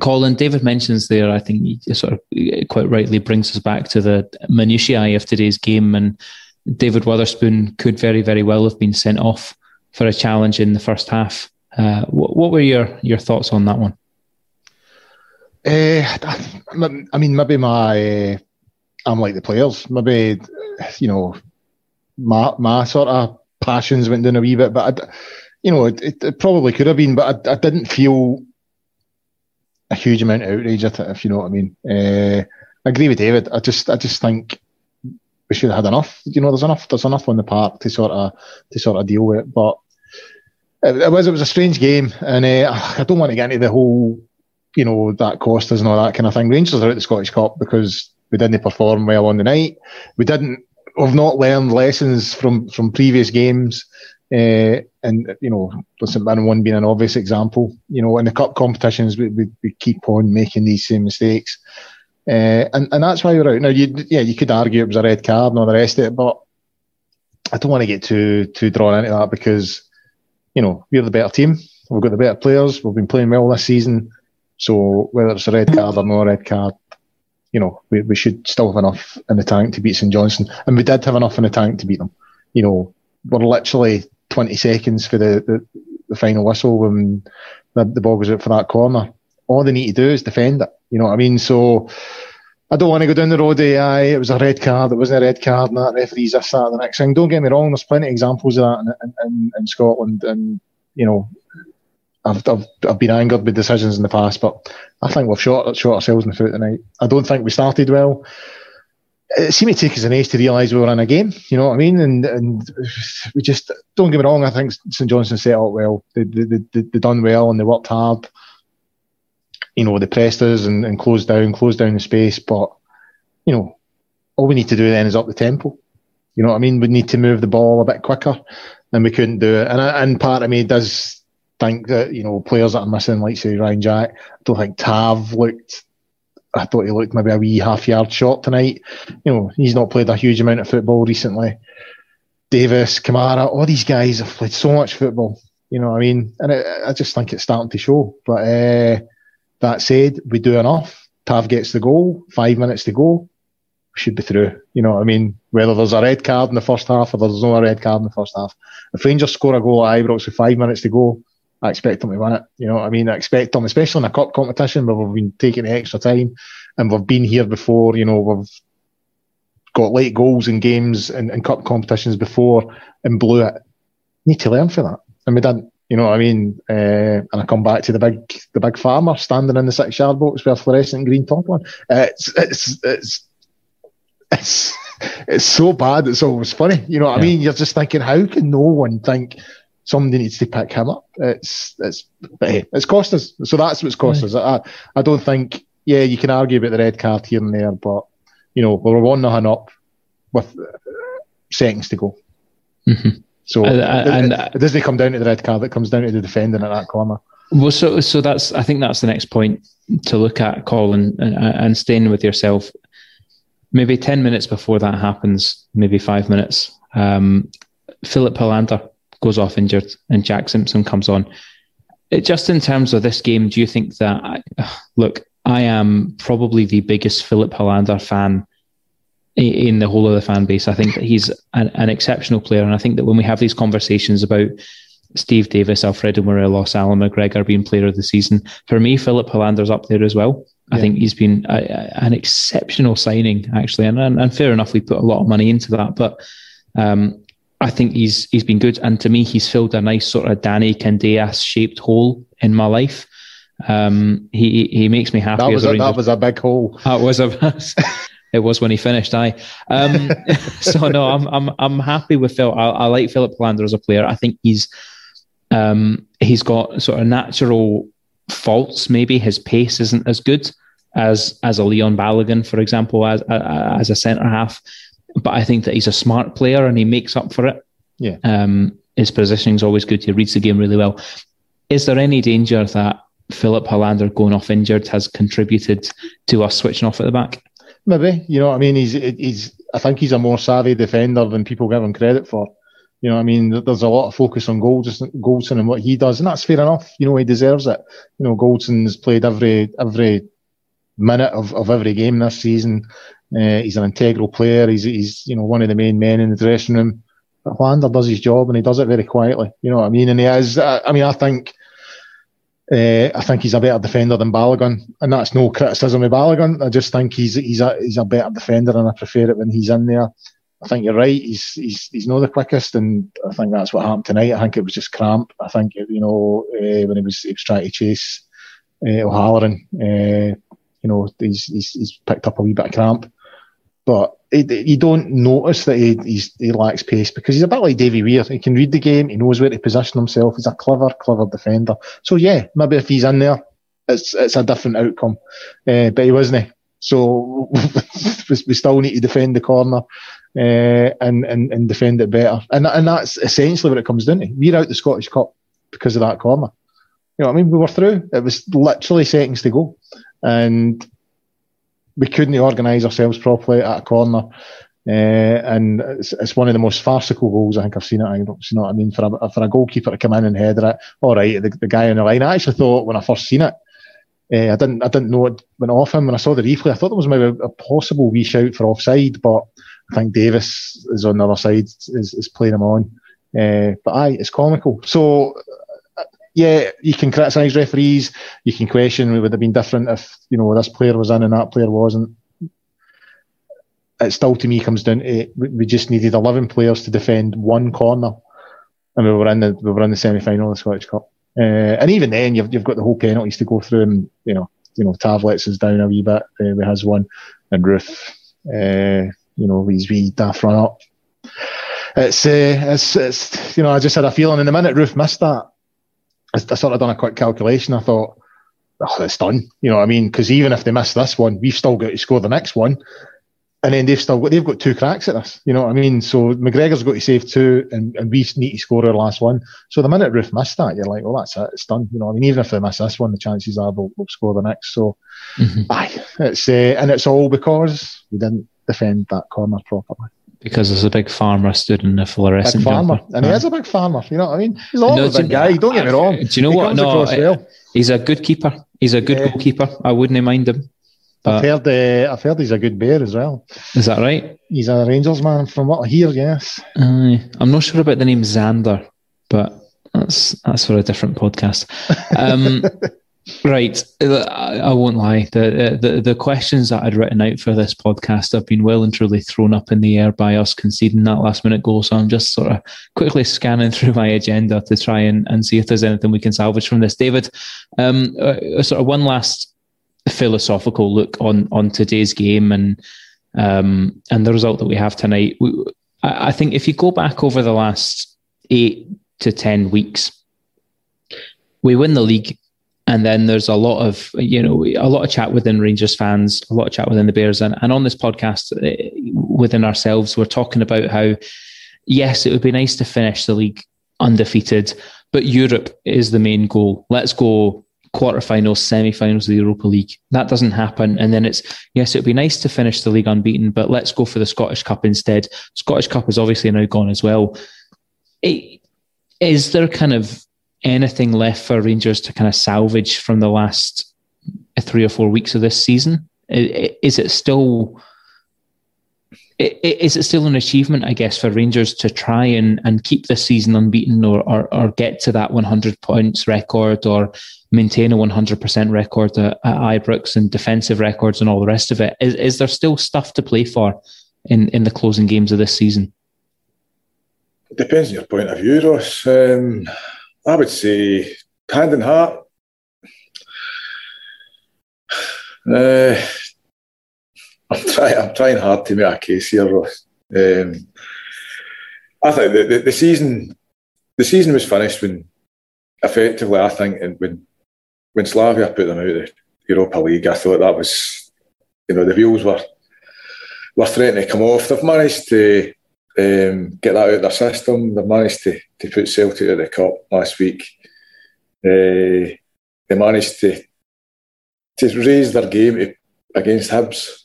Colin, David mentions there, I think he sort of quite rightly brings us back to the minutiae of today's game. And David Wotherspoon could very, very well have been sent off for a challenge in the first half. Uh, what, what, were your, your thoughts on that one? Uh, I mean, maybe my, I'm like the players. Maybe, you know, my, my sort of passions went down a wee bit, but I, you know, it, it probably could have been, but I, I didn't feel a huge amount of outrage at it, if you know what I mean. Uh, I agree with David. I just I just think we should have had enough. You know, there's enough there's enough on the park to sort of to sort of deal with it. But it, was it was a strange game, and uh, I don't want to get into the whole you know that cost and all that kind of thing. Rangers are at the Scottish Cup because we didn't perform well on the night. We didn't. We've not learned lessons from from previous games. Uh, and you know, St Mirren one being an obvious example. You know, in the cup competitions, we, we, we keep on making these same mistakes, uh, and and that's why we're out now. You, yeah, you could argue it was a red card and all the rest of it, but I don't want to get too too drawn into that because you know we're the better team. We've got the better players. We've been playing well this season. So whether it's a red card or no red card, you know, we, we should still have enough in the tank to beat St Johnstone, and we did have enough in the tank to beat them. You know, we're literally 20 seconds for the, the, the final whistle when the, the ball goes out for that corner. All they need to do is defend it. You know what I mean? So I don't want to go down the road aye, it was a red card, it wasn't a red card, and that referee's this, that, the next thing. Don't get me wrong, there's plenty of examples of that in, in, in Scotland, and, you know, I've, I've, I've been angered with decisions in the past, but I think we've shot, shot ourselves in the foot tonight. I don't think we started well it seemed to take us an age to realise we were in a game. You know what I mean? And and we just don't get me wrong. I think St Johnstone set out well. They they, they, they done well and they worked hard. You know, they pressed us and, and closed down, closed down the space. But you know, all we need to do then is up the tempo. You know what I mean? We need to move the ball a bit quicker, and we couldn't do it. And and part of me does think that you know players that are missing, like say Ryan Jack. I don't think Tav looked. I thought he looked maybe a wee half yard short tonight. You know, he's not played a huge amount of football recently. Davis, Kamara, all these guys have played so much football. You know I mean? And it, I just think it's starting to show. But uh, that said, we do enough. Tav gets the goal, five minutes to go, we should be through. You know I mean? Whether there's a red card in the first half or there's no red card in the first half. If Rangers score a goal at Ibrox with five minutes to go, I expect them to win it. You know what I mean? I expect them, especially in a cup competition where we've been taking the extra time and we've been here before, you know, we've got late goals in games and, and cup competitions before and blew it. Need to learn for that. And we didn't. You know what I mean? Uh, and I come back to the big, the big farmer standing in the six yard box with a fluorescent green top on. Uh, it's, it's, it's, it's, it's so bad. It's always funny. You know what yeah. I mean? You're just thinking, how can no one think somebody needs to pick him up? It's, it's, but hey, it's cost us. So that's what's cost us. I, I don't think, yeah, you can argue about the red card here and there, but you know, we're one nothing up with seconds to go. Mm-hmm. So uh, and, it, it, doesn't come down to the red card; it comes down to the defending at that corner. Well, so so that's I think that's the next point to look at, Colin, and, and staying with yourself. Maybe ten minutes before that happens, maybe five minutes. Um, Filip Helander goes off injured, and Jack Simpson comes on. It, just in terms of this game, do you think that? I, look, I am probably the biggest Filip Helander fan in the whole of the fan base. I think that he's an, an, exceptional player, and I think that when we have these conversations about Steve Davis, Alfredo Morelos, Allan McGregor being player of the season, for me, Filip Helander's up there as well. Yeah. I think he's been a, a, an exceptional signing, actually, and, and, and fair enough, we put a lot of money into that, but um, I think he's he's been good, and to me, he's filled a nice sort of Danny Candeias shaped hole in my life. Um, he he makes me happy. That was a, a that was a big hole. That was a <laughs> it was when he finished. I um, <laughs> so no, I'm I'm I'm happy with Phil. I, I like Filip Helander as a player. I think he's um, he's got sort of natural faults. Maybe his pace isn't as good as as a Leon Balogun, for example, as as a centre half. But I think that he's a smart player and he makes up for it. Yeah. Um, his positioning is always good. He reads the game really well. Is there any danger that Filip Helander going off injured has contributed to us switching off at the back? Maybe you know. what I mean, he's he's. I think he's a more savvy defender than people give him credit for. You know, I mean, there's a lot of focus on Goldson, Goldson and what he does, and that's fair enough. You know, he deserves it. You know, Goldson's played every every minute of, of every game this season. Uh, he's an integral player. He's he's you know one of the main men in the dressing room. But Helander does his job and he does it very quietly. You know what I mean? And he is. I mean, I think uh, I think he's a better defender than Balogun, and that's no criticism of Balogun. I just think he's he's a he's a better defender, and I prefer it when he's in there. I think you're right. He's he's he's not the quickest, and I think that's what happened tonight. I think it was just cramp. I think you know uh, when he was he was trying to chase uh, O'Halloran, uh, you know he's, he's he's picked up a wee bit of cramp, but you don't notice that he, he lacks pace because he's a bit like Davy Weir. He can read the game. He knows where to position himself. He's a clever, clever defender. So yeah, maybe if he's in there, it's it's a different outcome. Uh, but he wasn't. So <laughs> we still need to defend the corner uh, and, and and defend it better. And and that's essentially what it comes down to. We're out the Scottish Cup because of that corner. You know what I mean? We were through. It was literally seconds to go, and we couldn't organise ourselves properly at a corner. Uh, and it's, it's, one of the most farcical goals I think I've seen at Ibrox. You know what I mean? For a, for a goalkeeper to come in and header it, all right, the, the guy on the line. I actually thought when I first seen it, uh, I didn't I didn't know it went off him. When I saw the replay, I thought there was maybe a, a possible wee shout for offside, but I think Davis is on the other side, is, is playing him on. Uh, but aye, it's comical. So yeah, you can criticise referees. You can question it would have been different if you know this player was in and that player wasn't. It still, to me, comes down to we just needed eleven players to defend one corner, and we were in the we were in the semi final of the Scottish Cup. Uh, and even then, you've you've got the whole penalties to go through, and you know, you know, Tavlets is down a wee bit. Uh, we has one, and Roofe, uh, you know, he's wee daft run up. It's, uh, it's it's you know, I just had a feeling in the minute Roofe missed that I, I sort of done a quick calculation. I thought, oh, it's done. You know what I mean? Because even if they miss this one, we've still got to score the next one. and then they've still got they've got two cracks at this. You know what I mean? So McGregor's got to save two, and, and we need to score our last one. So the minute Roofe missed that, you're like, well, that's it, it's done. You know, I mean, even if they miss this one, the chances are they'll, they'll score the next. So, mm-hmm. aye, it's uh, and it's all because we didn't defend that corner properly. Because there's a big farmer stood in the fluorescent big farmer, jumper. and he is a big farmer. You know what I mean? He's a no, big guy. Don't get me wrong. Do you know he what? No, well. he's a good keeper. He's a good yeah. goalkeeper. I wouldn't mind him. I've heard. Uh, I've heard he's a good bear as well. Is that right? He's a Rangers man, from what I hear. Yes. Uh, I'm not sure about the name Zander, but that's that's for a different podcast. Um, <laughs> right, I, I, won't lie. The, the the questions that I'd written out for this podcast have been well and truly thrown up in the air by us conceding that last minute goal. So I'm just sort of quickly scanning <laughs> through my agenda to try and, and see if there's anything we can salvage from this. David, um, uh, sort of one last philosophical look on on today's game and um, and the result that we have tonight. We, I think if you go back over the last eight to ten weeks, we win the league, and then there's a lot of you know a lot of chat within Rangers fans, a lot of chat within the Bears, and, and on this podcast uh, within ourselves, we're talking about how yes, it would be nice to finish the league undefeated, but Europe is the main goal. Let's go quarterfinals, semi-finals of the Europa League. That doesn't happen, and then it's yes, it'd be nice to finish the league unbeaten, but let's go for the Scottish Cup instead. Scottish Cup is obviously now gone as well. It, is there kind of anything left for Rangers to kind of salvage from the last three or four weeks of this season? Is it still? Is it still an achievement, I guess, for Rangers to try and, and keep the season unbeaten or, or, or get to that 100 points record or maintain a 100% record at, at Ibrox and defensive records and all the rest of it. Is, is there still stuff to play for in, in the closing games of this season? It depends on your point of view, Ross. Um, I would say hand and heart. Uh, I'm trying. I'm trying hard to make a case here, Ross. Um, I think the, the, the, season, the season was finished when, effectively, I think, when when Slavia put them out of the Europa League, I thought that was, you know, the wheels were were threatening to come off. They've managed to um, get that out of their system. They've managed to, to put Celtic at the cup last week. Uh, they managed to to raise their game against Hibs.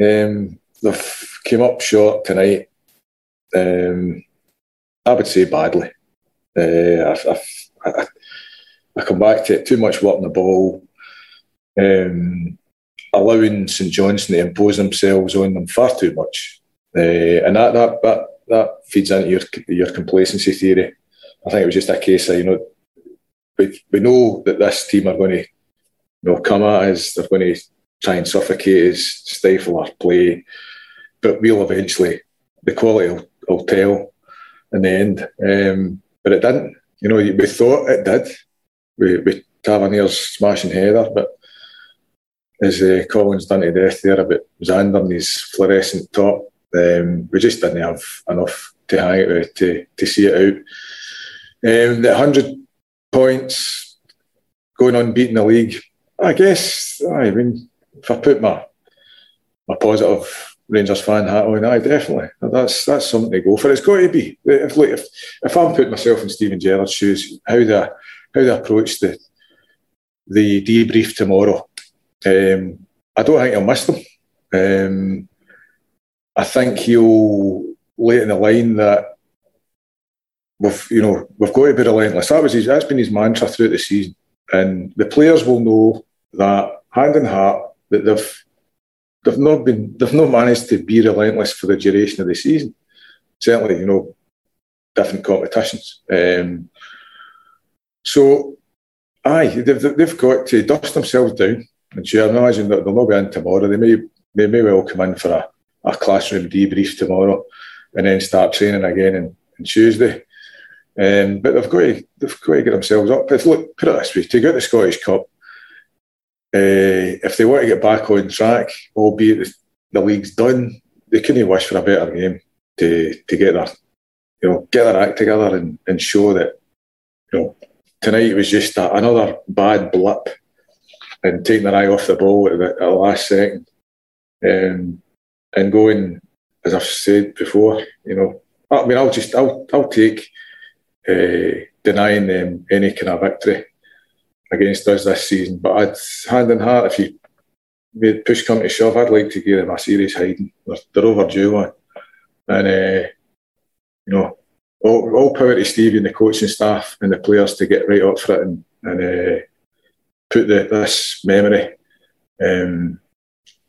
Um, they've came up short tonight. Um, I would say badly. Uh, I, I, I come back to it, too much work on the ball, um, allowing St Johnstone to impose themselves on them far too much. Uh, and that, that, that, that feeds into your, your complacency theory. I think it was just a case of, you know, we, we know that this team are going to you know, come at us, they're going to try and suffocate us, stifle our play, but we'll eventually, the quality will, will tell in the end. Um, but it didn't. You know, we thought it did We, with Tavernier's smashing header, but as uh, Colin's done to death there about Zander and his fluorescent top, um, we just didn't have enough to hang it with to, to see it out. Um, the 100 points going on beating the league, I guess, I mean, if I put my my positive Rangers fan hat on, I definitely that's that's something to go for. It's got to be. If if, if I'm putting myself in Steven Gerrard's shoes, how do I, how they approach the the debrief tomorrow. Um, I don't think he'll miss them. Um, I think he'll lay in the line that we've you know we've got to be relentless. That was his, that's been his mantra throughout the season, and the players will know that hand in heart that they've they've not been they've not managed to be relentless for the duration of the season. Certainly, you know, different competitions. Um, so, aye, they've, they've got to dust themselves down. And sure, imagine that they'll not be in tomorrow. They may they may well come in for a, a classroom debrief tomorrow and then start training again on, on Tuesday. Um, but they've got to they've got to get themselves up. But look, put it this way: to get the Scottish Cup, uh, if they want to get back on track, albeit the, the league's done, they couldn't wish for a better game to to get their you know get their act together and, and show that you know tonight was just a, another bad blip and taking their eye off the ball at the, at the last second. Um, and going, as I've said before, you know, I mean, I'll just, I'll, I'll take uh, denying them any kind of victory against us this season. But I'd hand in heart, if you made push come to shove, I'd like to give them a serious hiding. They're, they're overdue one, and uh, you know, all, all power to Stevie and the coaching staff and the players to get right up for it and, and uh, put the, this memory um,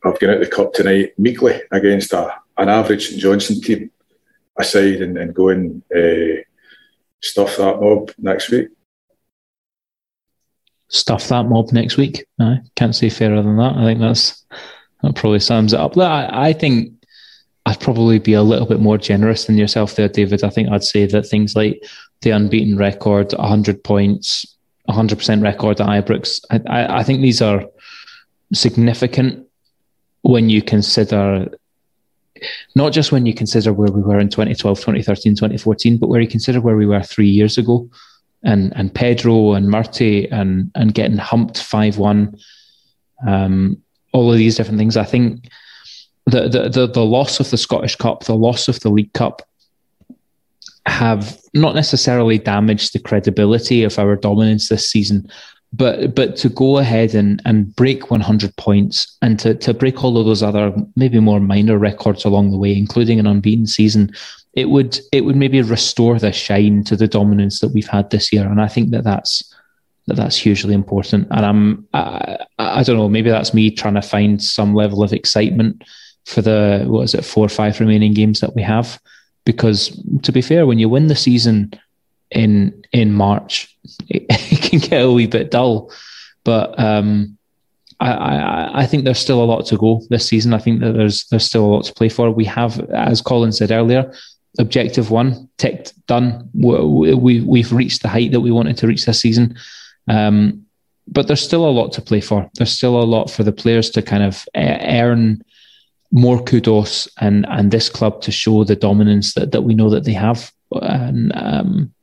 of getting out the cup tonight meekly against a, an average St Johnstone team aside and, and go and uh, stuff that mob next week. Stuff that mob next week. I can't say fairer than that. I think that's that probably sums it up. I, I think I'd probably be a little bit more generous than yourself there, David. I think I'd say that things like the unbeaten record, 100 points, 100% record at Ibrox, I, I, I think these are significant when you consider not just when you consider where we were in 2012, 2013, 2014, but where you consider where we were three years ago, and and Pedro and Murty and and getting humped five one, um, all of these different things. I think the, the the the loss of the Scottish Cup, the loss of the League Cup, have not necessarily damaged the credibility of our dominance this season, but but to go ahead and, and break 100 points and to, to break all of those other maybe more minor records along the way, including an unbeaten season, it would it would maybe restore the shine to the dominance that we've had this year, and I think that that's that that's hugely important. And I'm I, I don't know maybe that's me trying to find some level of excitement for the what is it four or five remaining games that we have, because to be fair, when you win the season in in March, it, it can get a wee bit dull. But um, I, I, I think there's still a lot to go this season. I think that there's there's still a lot to play for. We have, as Colin said earlier, objective one ticked, done. We, we we've reached the height that we wanted to reach this season. Um, but there's still a lot to play for. There's still a lot for the players to kind of earn more kudos and and this club to show the dominance that, that we know that they have. And um,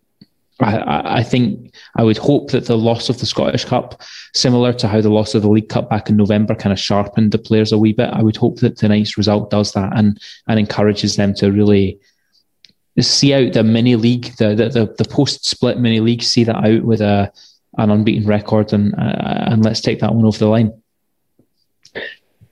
I, I, think I would hope that the loss of the Scottish Cup, similar to how the loss of the League Cup back in November kind of sharpened the players a wee bit, I would hope that tonight's result does that and and encourages them to really see out the mini league, the the, the, the post split mini league, see that out with a an unbeaten record and uh, and let's take that one over the line.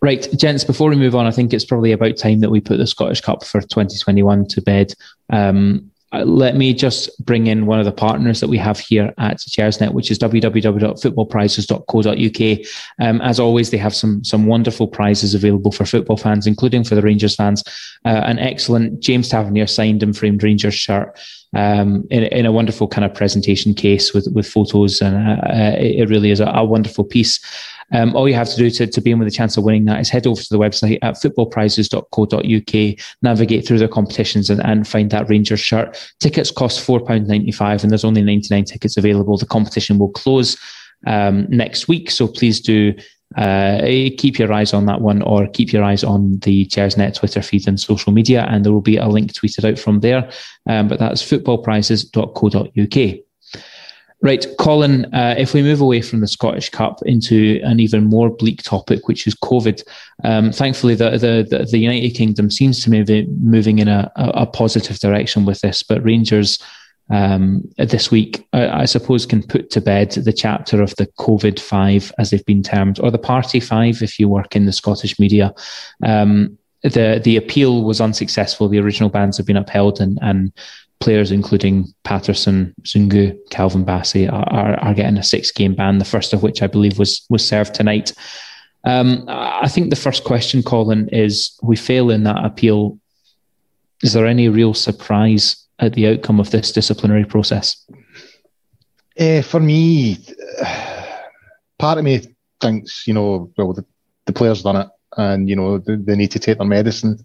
Right, gents, before we move on, I think it's probably about time that we put the Scottish Cup for 2021 to bed. Um, let me just bring in one of the partners that we have here at Gersnet, which is www.footballprizes.co.uk. Um, as always, they have some some wonderful prizes available for football fans, including for the Rangers fans. Uh, an excellent James Tavernier signed and framed Rangers shirt. Um, in, in, a wonderful kind of presentation case with with photos, and uh, uh it, it, really is a, a wonderful piece. Um, all you have to do to, to be in with a chance of winning that is head over to the website at footballprizes.co.uk, navigate through the competitions and, and find that Rangers shirt. Tickets cost £4.95 and there's only 99 tickets available. The competition will close um, next week, so please do uh, keep your eyes on that one or keep your eyes on the Gersnet Twitter feed and social media, and there will be a link tweeted out from there. Um, but that's footballprizes.co.uk. Right, Colin, uh, if we move away from the Scottish Cup into an even more bleak topic, which is COVID, um, thankfully the, the, the, United Kingdom seems to be moving in a, a positive direction with this, but Rangers um, this week, I, I, suppose, can put to bed the chapter of the COVID five, as they've been termed, or the Party five, if you work in the Scottish media. Um, the the appeal was unsuccessful. The original bans have been upheld, and and players including Patterson, Zungu, Calvin Bassey are, are, are, getting a six game ban, the first of which I believe was was served tonight. Um, I think the first question, Colin, is we fail in that appeal. Is there any real surprise at the outcome of this disciplinary process? Uh, for me, part of me thinks, you know, well, the, the players done it and, you know, they, they need to take their medicine.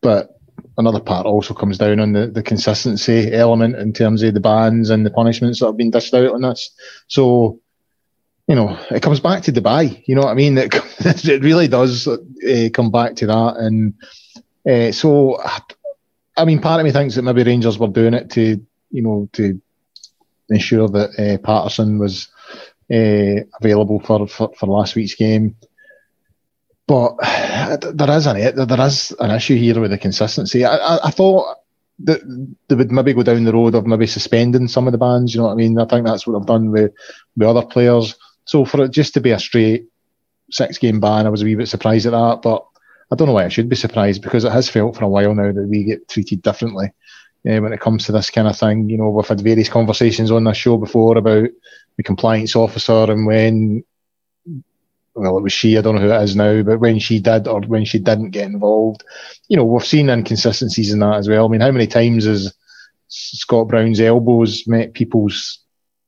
But another part also comes down on the, the consistency element in terms of the bans and the punishments that have been dished out on this. So, you know, it comes back to Dubai. You know what I mean? It, <laughs> it really does uh, come back to that. And uh, so, I mean, part of me thinks that maybe Rangers were doing it to, you know, to ensure that uh, Patterson was available for, for, for last week's game. But there is an there is an issue here with the consistency. I, I, I thought that they would maybe go down the road of maybe suspending some of the bans. You know what I mean? I think that's what they've done with with other players. So for it just to be a straight six game ban, I was a wee bit surprised at that. But I don't know why I should be surprised because it has felt for a while now that we get treated differently uh, when it comes to this kind of thing. You know, we've had various conversations on this show before about the compliance officer and when well, it was she, I don't know who it is now, but when she did or when she didn't get involved, you know, we've seen inconsistencies in that as well. I mean, how many times has Scott Brown's elbows met people's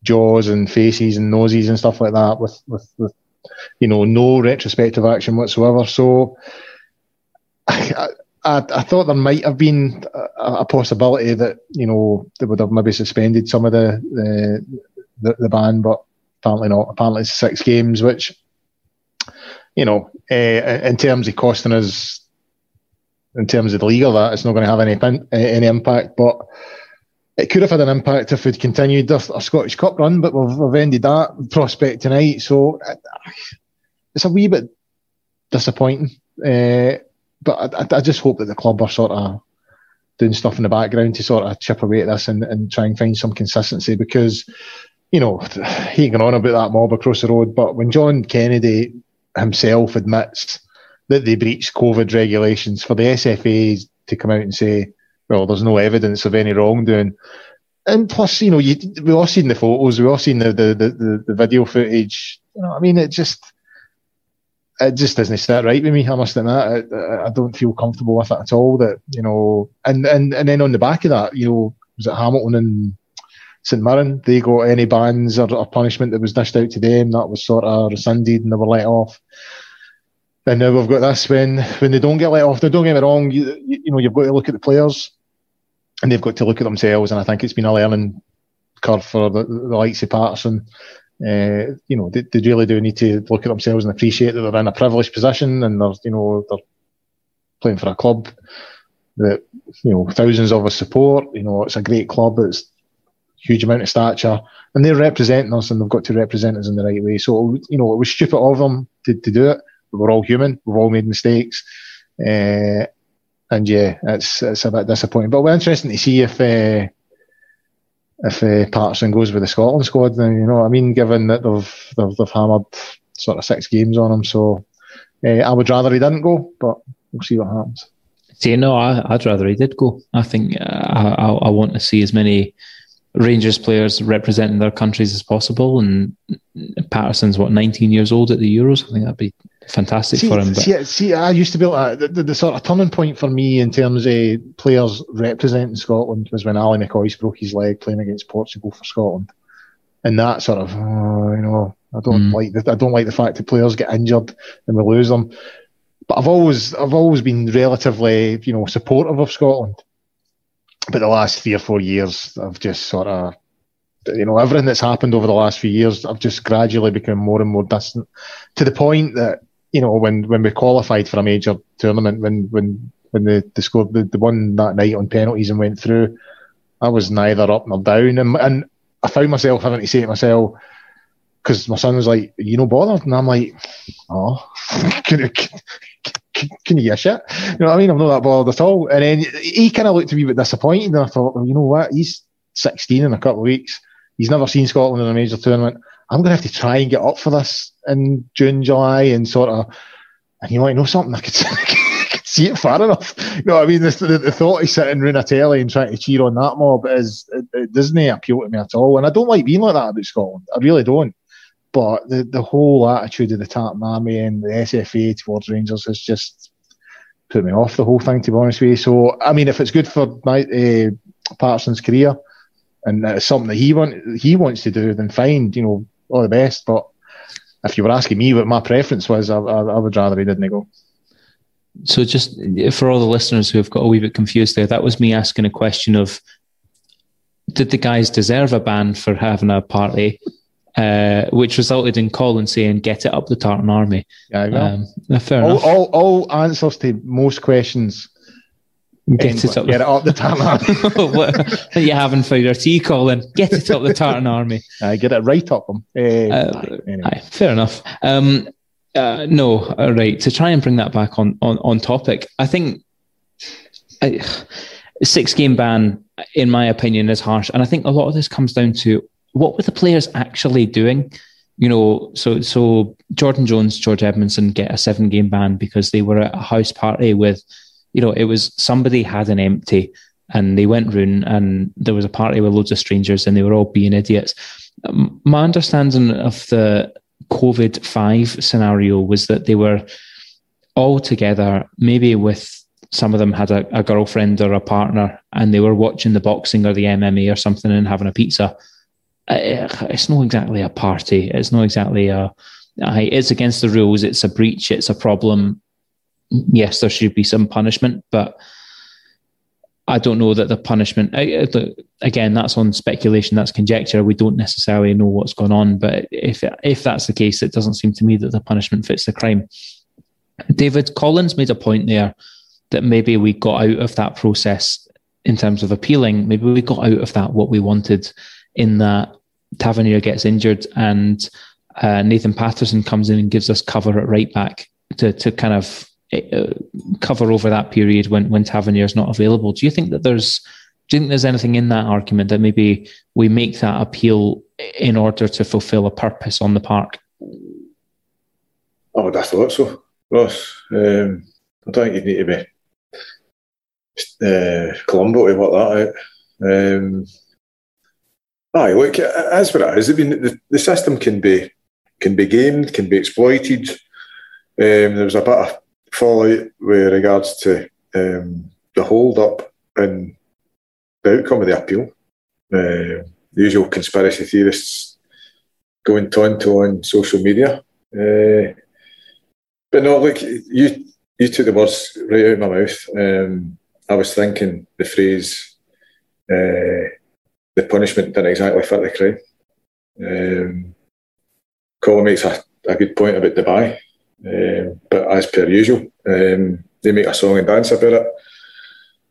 jaws and faces and noses and stuff like that with, with, with you know, no retrospective action whatsoever. So <laughs> I, I, I thought there might have been a, a, possibility that, you know, they would have maybe suspended some of the, the, the, the ban, but apparently not. Apparently it's six games, which you know, uh, in terms of costing us, in terms of the league legal that, it's not going to have any any impact. But it could have had an impact if we'd continued our, our Scottish Cup run, but we've, we've ended that prospect tonight. So it's a wee bit disappointing. Uh, but I, I, just hope that the club are sort of doing stuff in the background to sort of chip away at this and, and try and find some consistency because, you know, <sighs> he going on about that mob across the road, but when John Kennedy himself admits that they breached COVID regulations for the SFA to come out and say, well, there's no evidence of any wrongdoing. And plus, you know, you, we all seen the photos, we all seen the, the, the, the video footage. You know, I mean, it just, it just doesn't sit right with me. I must admit, I, I don't feel comfortable with it at all. That you know, and and and then on the back of that, you know, was it Hamilton and St Mirren? They got any bans or, or punishment that was dished out to them that was sort of rescinded and they were let off. And now we've got this when when they don't get let off. Now, don't get me wrong. You, you know, you've got to look at the players, and they've got to look at themselves. And I think it's been a learning curve for the, the likes of Patterson. Uh, you know, they, they, really do need to look at themselves and appreciate that they're in a privileged position and they're, you know, they're playing for a club that you know thousands of us support. You know, it's a great club. It's huge amount of stature, and they're representing us, and they've got to represent us in the right way. So you know, it was stupid of them to, to do it we're all human. We've all made mistakes. Uh, and yeah, it's it's a bit disappointing. But we're interesting to see if uh, if uh, Patterson goes with the Scotland squad. Then you know, I mean, given that they've they've, they've hammered sort of six games on him, so I would rather he didn't go. But we'll see what happens. See, no, I, would rather he did go. I think uh, I, I want to see as many Rangers players representing their countries as possible. And Patterson's what 19 years old at the Euros. I think that'd be fantastic see, for him. But... See, see, I used to be like the, the, the, sort of turning point for me in terms of players representing Scotland was when Ali McCoist broke his leg playing against Portugal for Scotland, and that sort of uh, you know I don't mm. like the, I don't like the fact that players get injured and we lose them. But I've always I've always been relatively you know supportive of Scotland. But the last three or four years, I've just sort of you know everything that's happened over the last few years, I've just gradually become more and more distant to the point that you know, when, when we qualified for a major tournament, when when when they, scored the, the one that night on penalties and went through, I was neither up nor down, and and I found myself having to say to myself, because my son was like, "You know, bothered," and I'm like, "Oh, <laughs> can can, can you get shit?" You know what I mean? I'm not that bothered at all. And then he kind of looked a bit disappointed, and I thought, well, you know what? He's 16 in a couple of weeks. He's never seen Scotland in a major tournament. I'm going to have to try and get up for this in June, July, and sort of. And you might know something. I could, <laughs> I could see it far enough. You know, what I mean, the, the, the thought of sitting around a telly and trying to cheer on that mob is it, it doesn't appeal to me at all. And I don't like being like that about Scotland. I really don't. But the the whole attitude of the Tartan Army and the SFA towards Rangers has just put me off the whole thing. To be honest with you, so I mean, if it's good for my uh, Patterson's career and it's something that he want he wants to do, then fine. You know, all the best. But if you were asking me what my preference was, I, I, I would rather he didn't go. So, just for all the listeners who have got a wee bit confused there, that was me asking a question of did the guys deserve a ban for having a party? Uh, which resulted in Colin saying, "Get it up the Tartan Army." Yeah, um, fair all, enough. All, all answers to most questions Get it up. Get it up the Tartan Army. <laughs> you having for your tea, Colin? Get it up the Tartan Army. I get it right up them. Uh, uh, anyway. aye, fair enough. Um, Uh, no, uh, right. To try and bring that back on on, on topic, I think a six game ban, in my opinion, is harsh, and I think a lot of this comes down to what were the players actually doing. You know, so so Jordan Jones, George Edmundson get a seven game ban because they were at a house party with, you know, it was somebody had an empty and they went round and there was a party with loads of strangers and they were all being idiots. Um, my understanding of the COVID 5 scenario was that they were all together, maybe with some of them had a, a, girlfriend or a partner, and they were watching the boxing or the MMA or something and having a pizza. Uh, it's not exactly a party. It's not exactly a. It's against the rules. It's a breach. It's a problem. Yes, there should be some punishment, but I don't know that the punishment. Again, that's on speculation. That's conjecture. We don't necessarily know what's going on. But if if that's the case, it doesn't seem to me that the punishment fits the crime. David Colin's made a point there that maybe we got out of that process in terms of appealing. Maybe we got out of that what we wanted in that Tavernier gets injured and uh, Nathan Patterson comes in and gives us cover at right back to to kind of uh, cover over that period when when Tavernier is not available. Do you think that there's do you think there's anything in that argument that maybe we make that appeal in order to fulfil a purpose on the park? I would have thought so, Ross. Um, I don't think you need to be uh, Colombo to work that out. Um, aye, look, as for it is, I mean, the, the system can be can be gamed, can be exploited. Um, there was a bit of fallout with regards to um, the hold up and the outcome of the appeal. Uh, the usual conspiracy theorists going tonto on social media. Uh, but no, look, you you took the words right out of my mouth. Um, I was thinking the phrase, uh, the punishment didn't exactly fit the crime. Um, Colin makes a, a good point about Dubai. Um, but as per usual, um, they make a song and dance about it,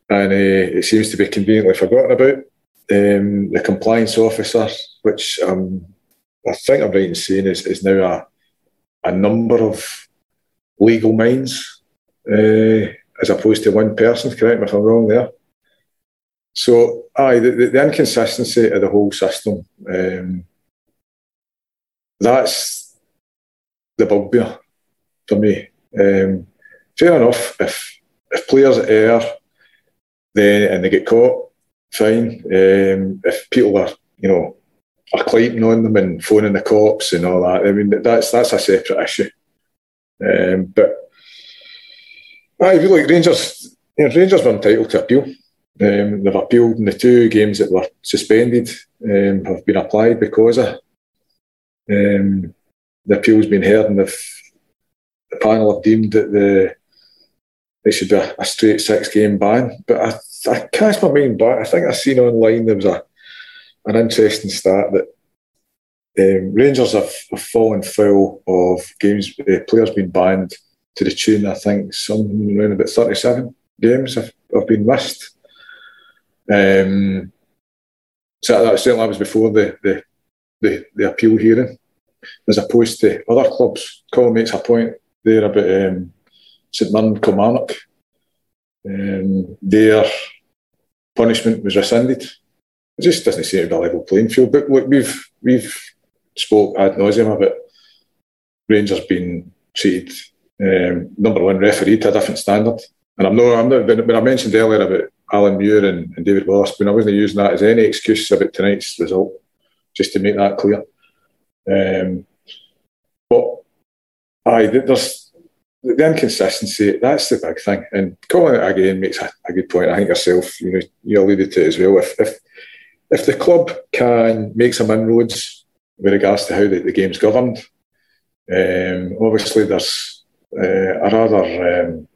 and uh, it seems to be conveniently forgotten about. Um, the compliance officer, which um, I think I'm right in saying is, is now a, a number of legal minds uh, as opposed to one person. Correct me if I'm wrong there. So, aye, the, the, the inconsistency of the whole system. Um, that's the bugbear for me. Um, fair enough, if if players err, then and they get caught, fine. Um, if people are, you know, are claiming on them and phoning the cops and all that, I mean that's that's a separate issue. Um, but I feel like Rangers, you know, Rangers were entitled to appeal. Um, they've appealed in the two games that were suspended um, have been applied because of um, the appeals been heard and the panel have deemed that the it should be a, a straight six game ban. But I, I cast my mind back. I think I seen online there was a an interesting stat that um, Rangers have, have, fallen foul of games uh, players being banned to the tune I think some around about thirty seven games have, have been missed. Um, so that certainly was before the, the the, the appeal hearing, as opposed to other clubs. Colin makes a point there about um, St Mirren Kilmarnock. Um, their punishment was rescinded. It just doesn't seem to be a level playing field. But look, we've we've spoke ad nauseum about Rangers being treated um, number one referee to a different standard. And I'm not, I'm not when I mentioned earlier about Alan Muir and, and David Wotherspoon, I wasn't using that as any excuse about tonight's result, just to make that clear. Um, but aye, there's the inconsistency. That's the big thing. And it again makes a, a, good point. I think yourself, you know, you alluded to it as well. If if if the club can make some inroads with regards to how the, the game's governed, um, obviously there's uh, a rather um,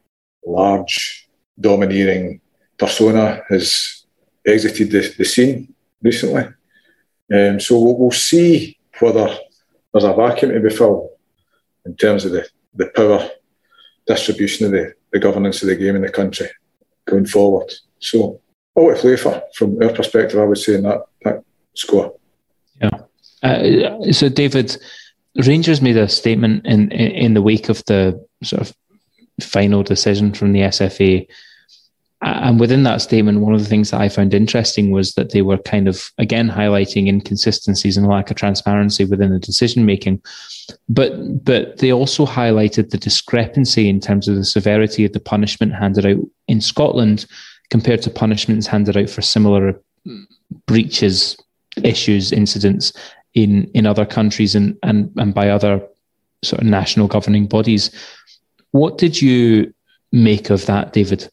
large, domineering persona has exited the, the scene recently. Um, so we'll, we'll see whether there's a vacuum to be filled in terms of the, the power distribution of the, the governance of the game in the country going forward. So all to play for from our perspective, I would say in that, that score. Yeah. Uh, so David, Rangers made a statement in, in, in the wake of the sort of final decision from the SFA and within that statement, one of the things that I found interesting was that they were kind of again highlighting inconsistencies and lack of transparency within the decision making. But but they also highlighted the discrepancy in terms of the severity of the punishment handed out in Scotland compared to punishments handed out for similar mm, breaches, issues, incidents in in other countries and and, and by other sort of national governing bodies. What did you make of that, David?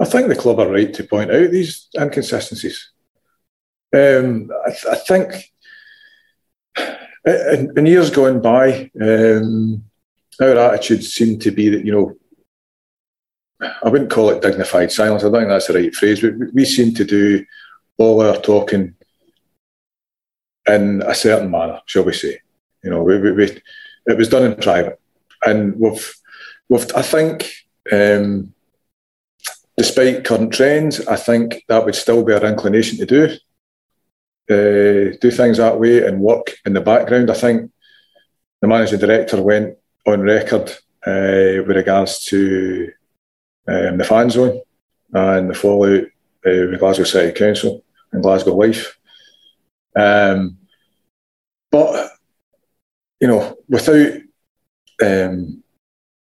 I think the club are right to point out these inconsistencies. Um, I, th- I, think in, in, years gone by, um, our attitude seemed to be that, you know, I wouldn't call it dignified silence. I don't think that's the right phrase, but we seem to do all our talking in a certain manner, shall we say. You know, we, we, we, it was done in private. And we've, we've I think, um, despite current trends, I think that would still be our inclination to do. Uh, do things that way and work in the background. I think the managing director went on record uh, with regards to um, the fan zone and the fallout uh, with Glasgow City Council and Glasgow Life. Um, but, you know, without um,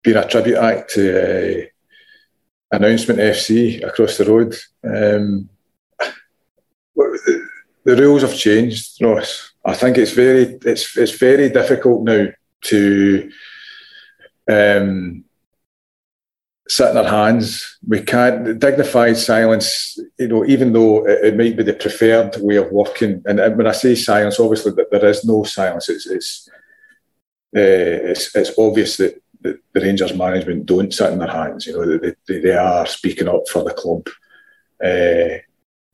being a tribute act to announcement FC across the road. Um, the, the, rules have changed, Ross. I think it's very it's it's very difficult now to um, sit in our hands. We can't dignified silence. You know, even though it, it might be the preferred way of working, and, and when I say silence, obviously that there is no silence. It's it's uh, it's, it's obvious that the, the, Rangers management don't sit in their hands. You know, they, they, they are speaking up for the club uh,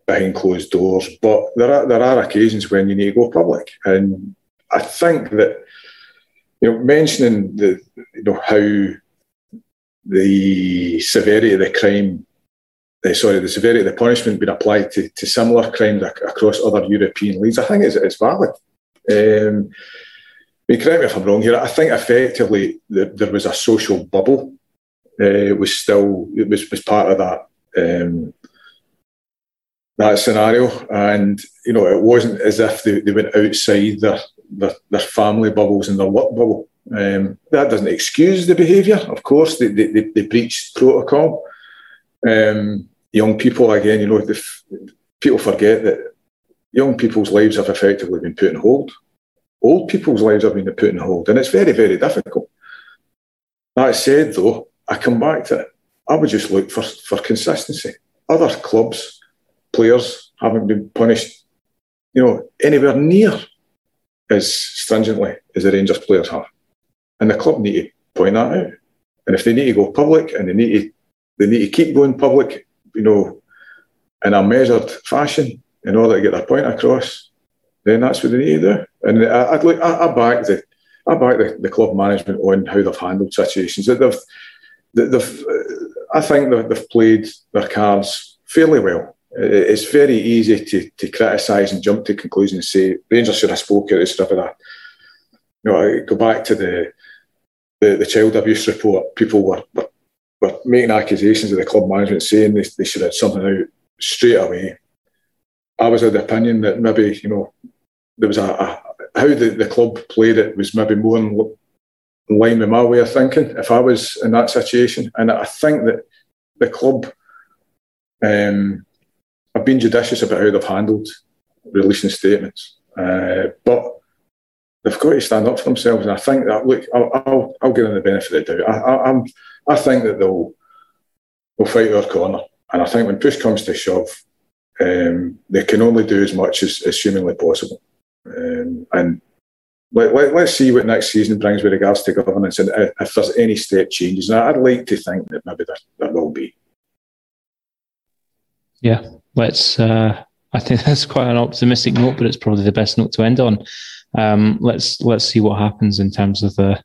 behind closed doors. But there are there are occasions when you need to go public, and I think that you know mentioning the you know how the severity of the crime. Uh, sorry, the severity of the punishment being applied to, to similar crimes across other European leagues, I think it's valid. Um, mean, correct me if I'm wrong here. I think effectively the, there was a social bubble. Uh, was still it was was part of that um, that scenario, and you know it wasn't as if they, they went outside their, their, their family bubbles and their work bubble. Um, that doesn't excuse the behaviour. Of course, they, they, they breached protocol. Um, young people, again, you know, people forget that young people's lives have effectively been put on hold old people's lives have been put on hold, and it's very, very difficult. That said, though, I come back to it. I would just look for, for consistency. Other clubs, players haven't been punished, you know, anywhere near as stringently as the Rangers players have. And the club need to point that out. And if they need to go public and they need to they need to keep going public, you know, in a measured fashion in order to get their point across, then that's what they need to do. And I, would like I, I back the I back the, the club management on how they've handled situations. That they've, they've, I think they've played their cards fairly well. It's very easy to, to criticise and jump to conclusions and say Rangers should have spoken instead of that. You know, I go back to the, the, the child abuse report. People were, were, were making accusations of the club management saying they, they should have something out straight away. I was of the opinion that maybe you know there was a, a how the, the club played it was maybe more in, in line with my way of thinking if I was in that situation. And I think that the club um, have been judicious about how they've handled releasing statements. Uh, but they've got to stand up for themselves. And I think that, look, I'll, I'll, I'll give them the benefit of the doubt. I, I, I'm, I think that they'll, they'll fight their corner. And I think when push comes to shove, um, they can only do as much as, as humanly possible. Um, and let, let, us see what next season brings with regards to governance and if there's any step changes. And I'd like to think that maybe there, there will be. Yeah, let's. Uh, I think <laughs> that's quite an optimistic note, but it's probably the best note to end on. Um, let's let's see what happens in terms of the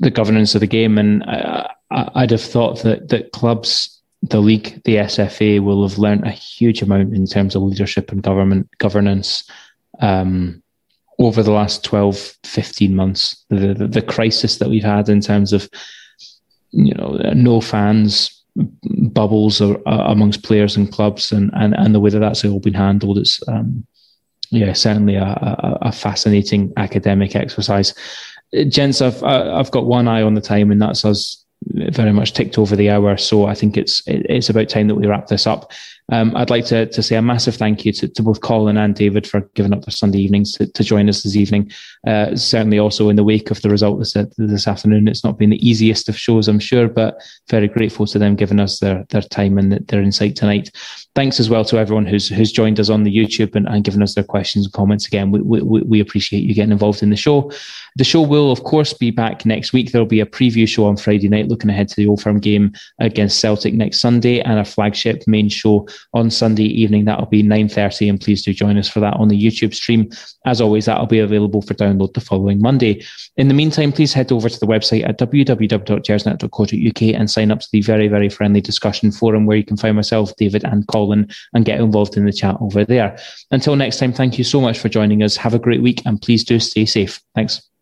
the governance of the game. And I, would have thought that that clubs, the league, the SFA, will have learned a huge amount in terms of leadership and government governance um, over the last 12, 15 months, the, the, the crisis that we've had in terms of, you know, no fans, bubbles or, uh, amongst players and clubs and, and, and the way that that's all been handled. It's, um, yeah, certainly a, a, a, fascinating academic exercise. Gents, I've, I've got one eye on the time and that's us very much ticked over the hour. So I think it's, it's about time that we wrap this up. Um, I'd like to, to say a massive thank you to, to both Colin and David for giving up their Sunday evenings to, to join us this evening. Uh, certainly also in the wake of the result this, this afternoon. It's not been the easiest of shows, I'm sure, but very grateful to them giving us their, their time and their insight tonight. Thanks as well to everyone who's who's joined us on the YouTube and, and given us their questions and comments. Again, we, we, we appreciate you getting involved in the show. The show will, of course, be back next week. There'll be a preview show on Friday night, looking ahead to the Old Firm game against Celtic next Sunday, and a flagship main show on Sunday evening. That'll be 9.30 and please do join us for that on the YouTube stream. As always, that'll be available for download the following Monday. In the meantime, please head over to the website at www.gersnet.co.uk and sign up to the very, very friendly discussion forum where you can find myself, David and Colin and get involved in the chat over there. Until next time, thank you so much for joining us. Have a great week and please do stay safe. Thanks.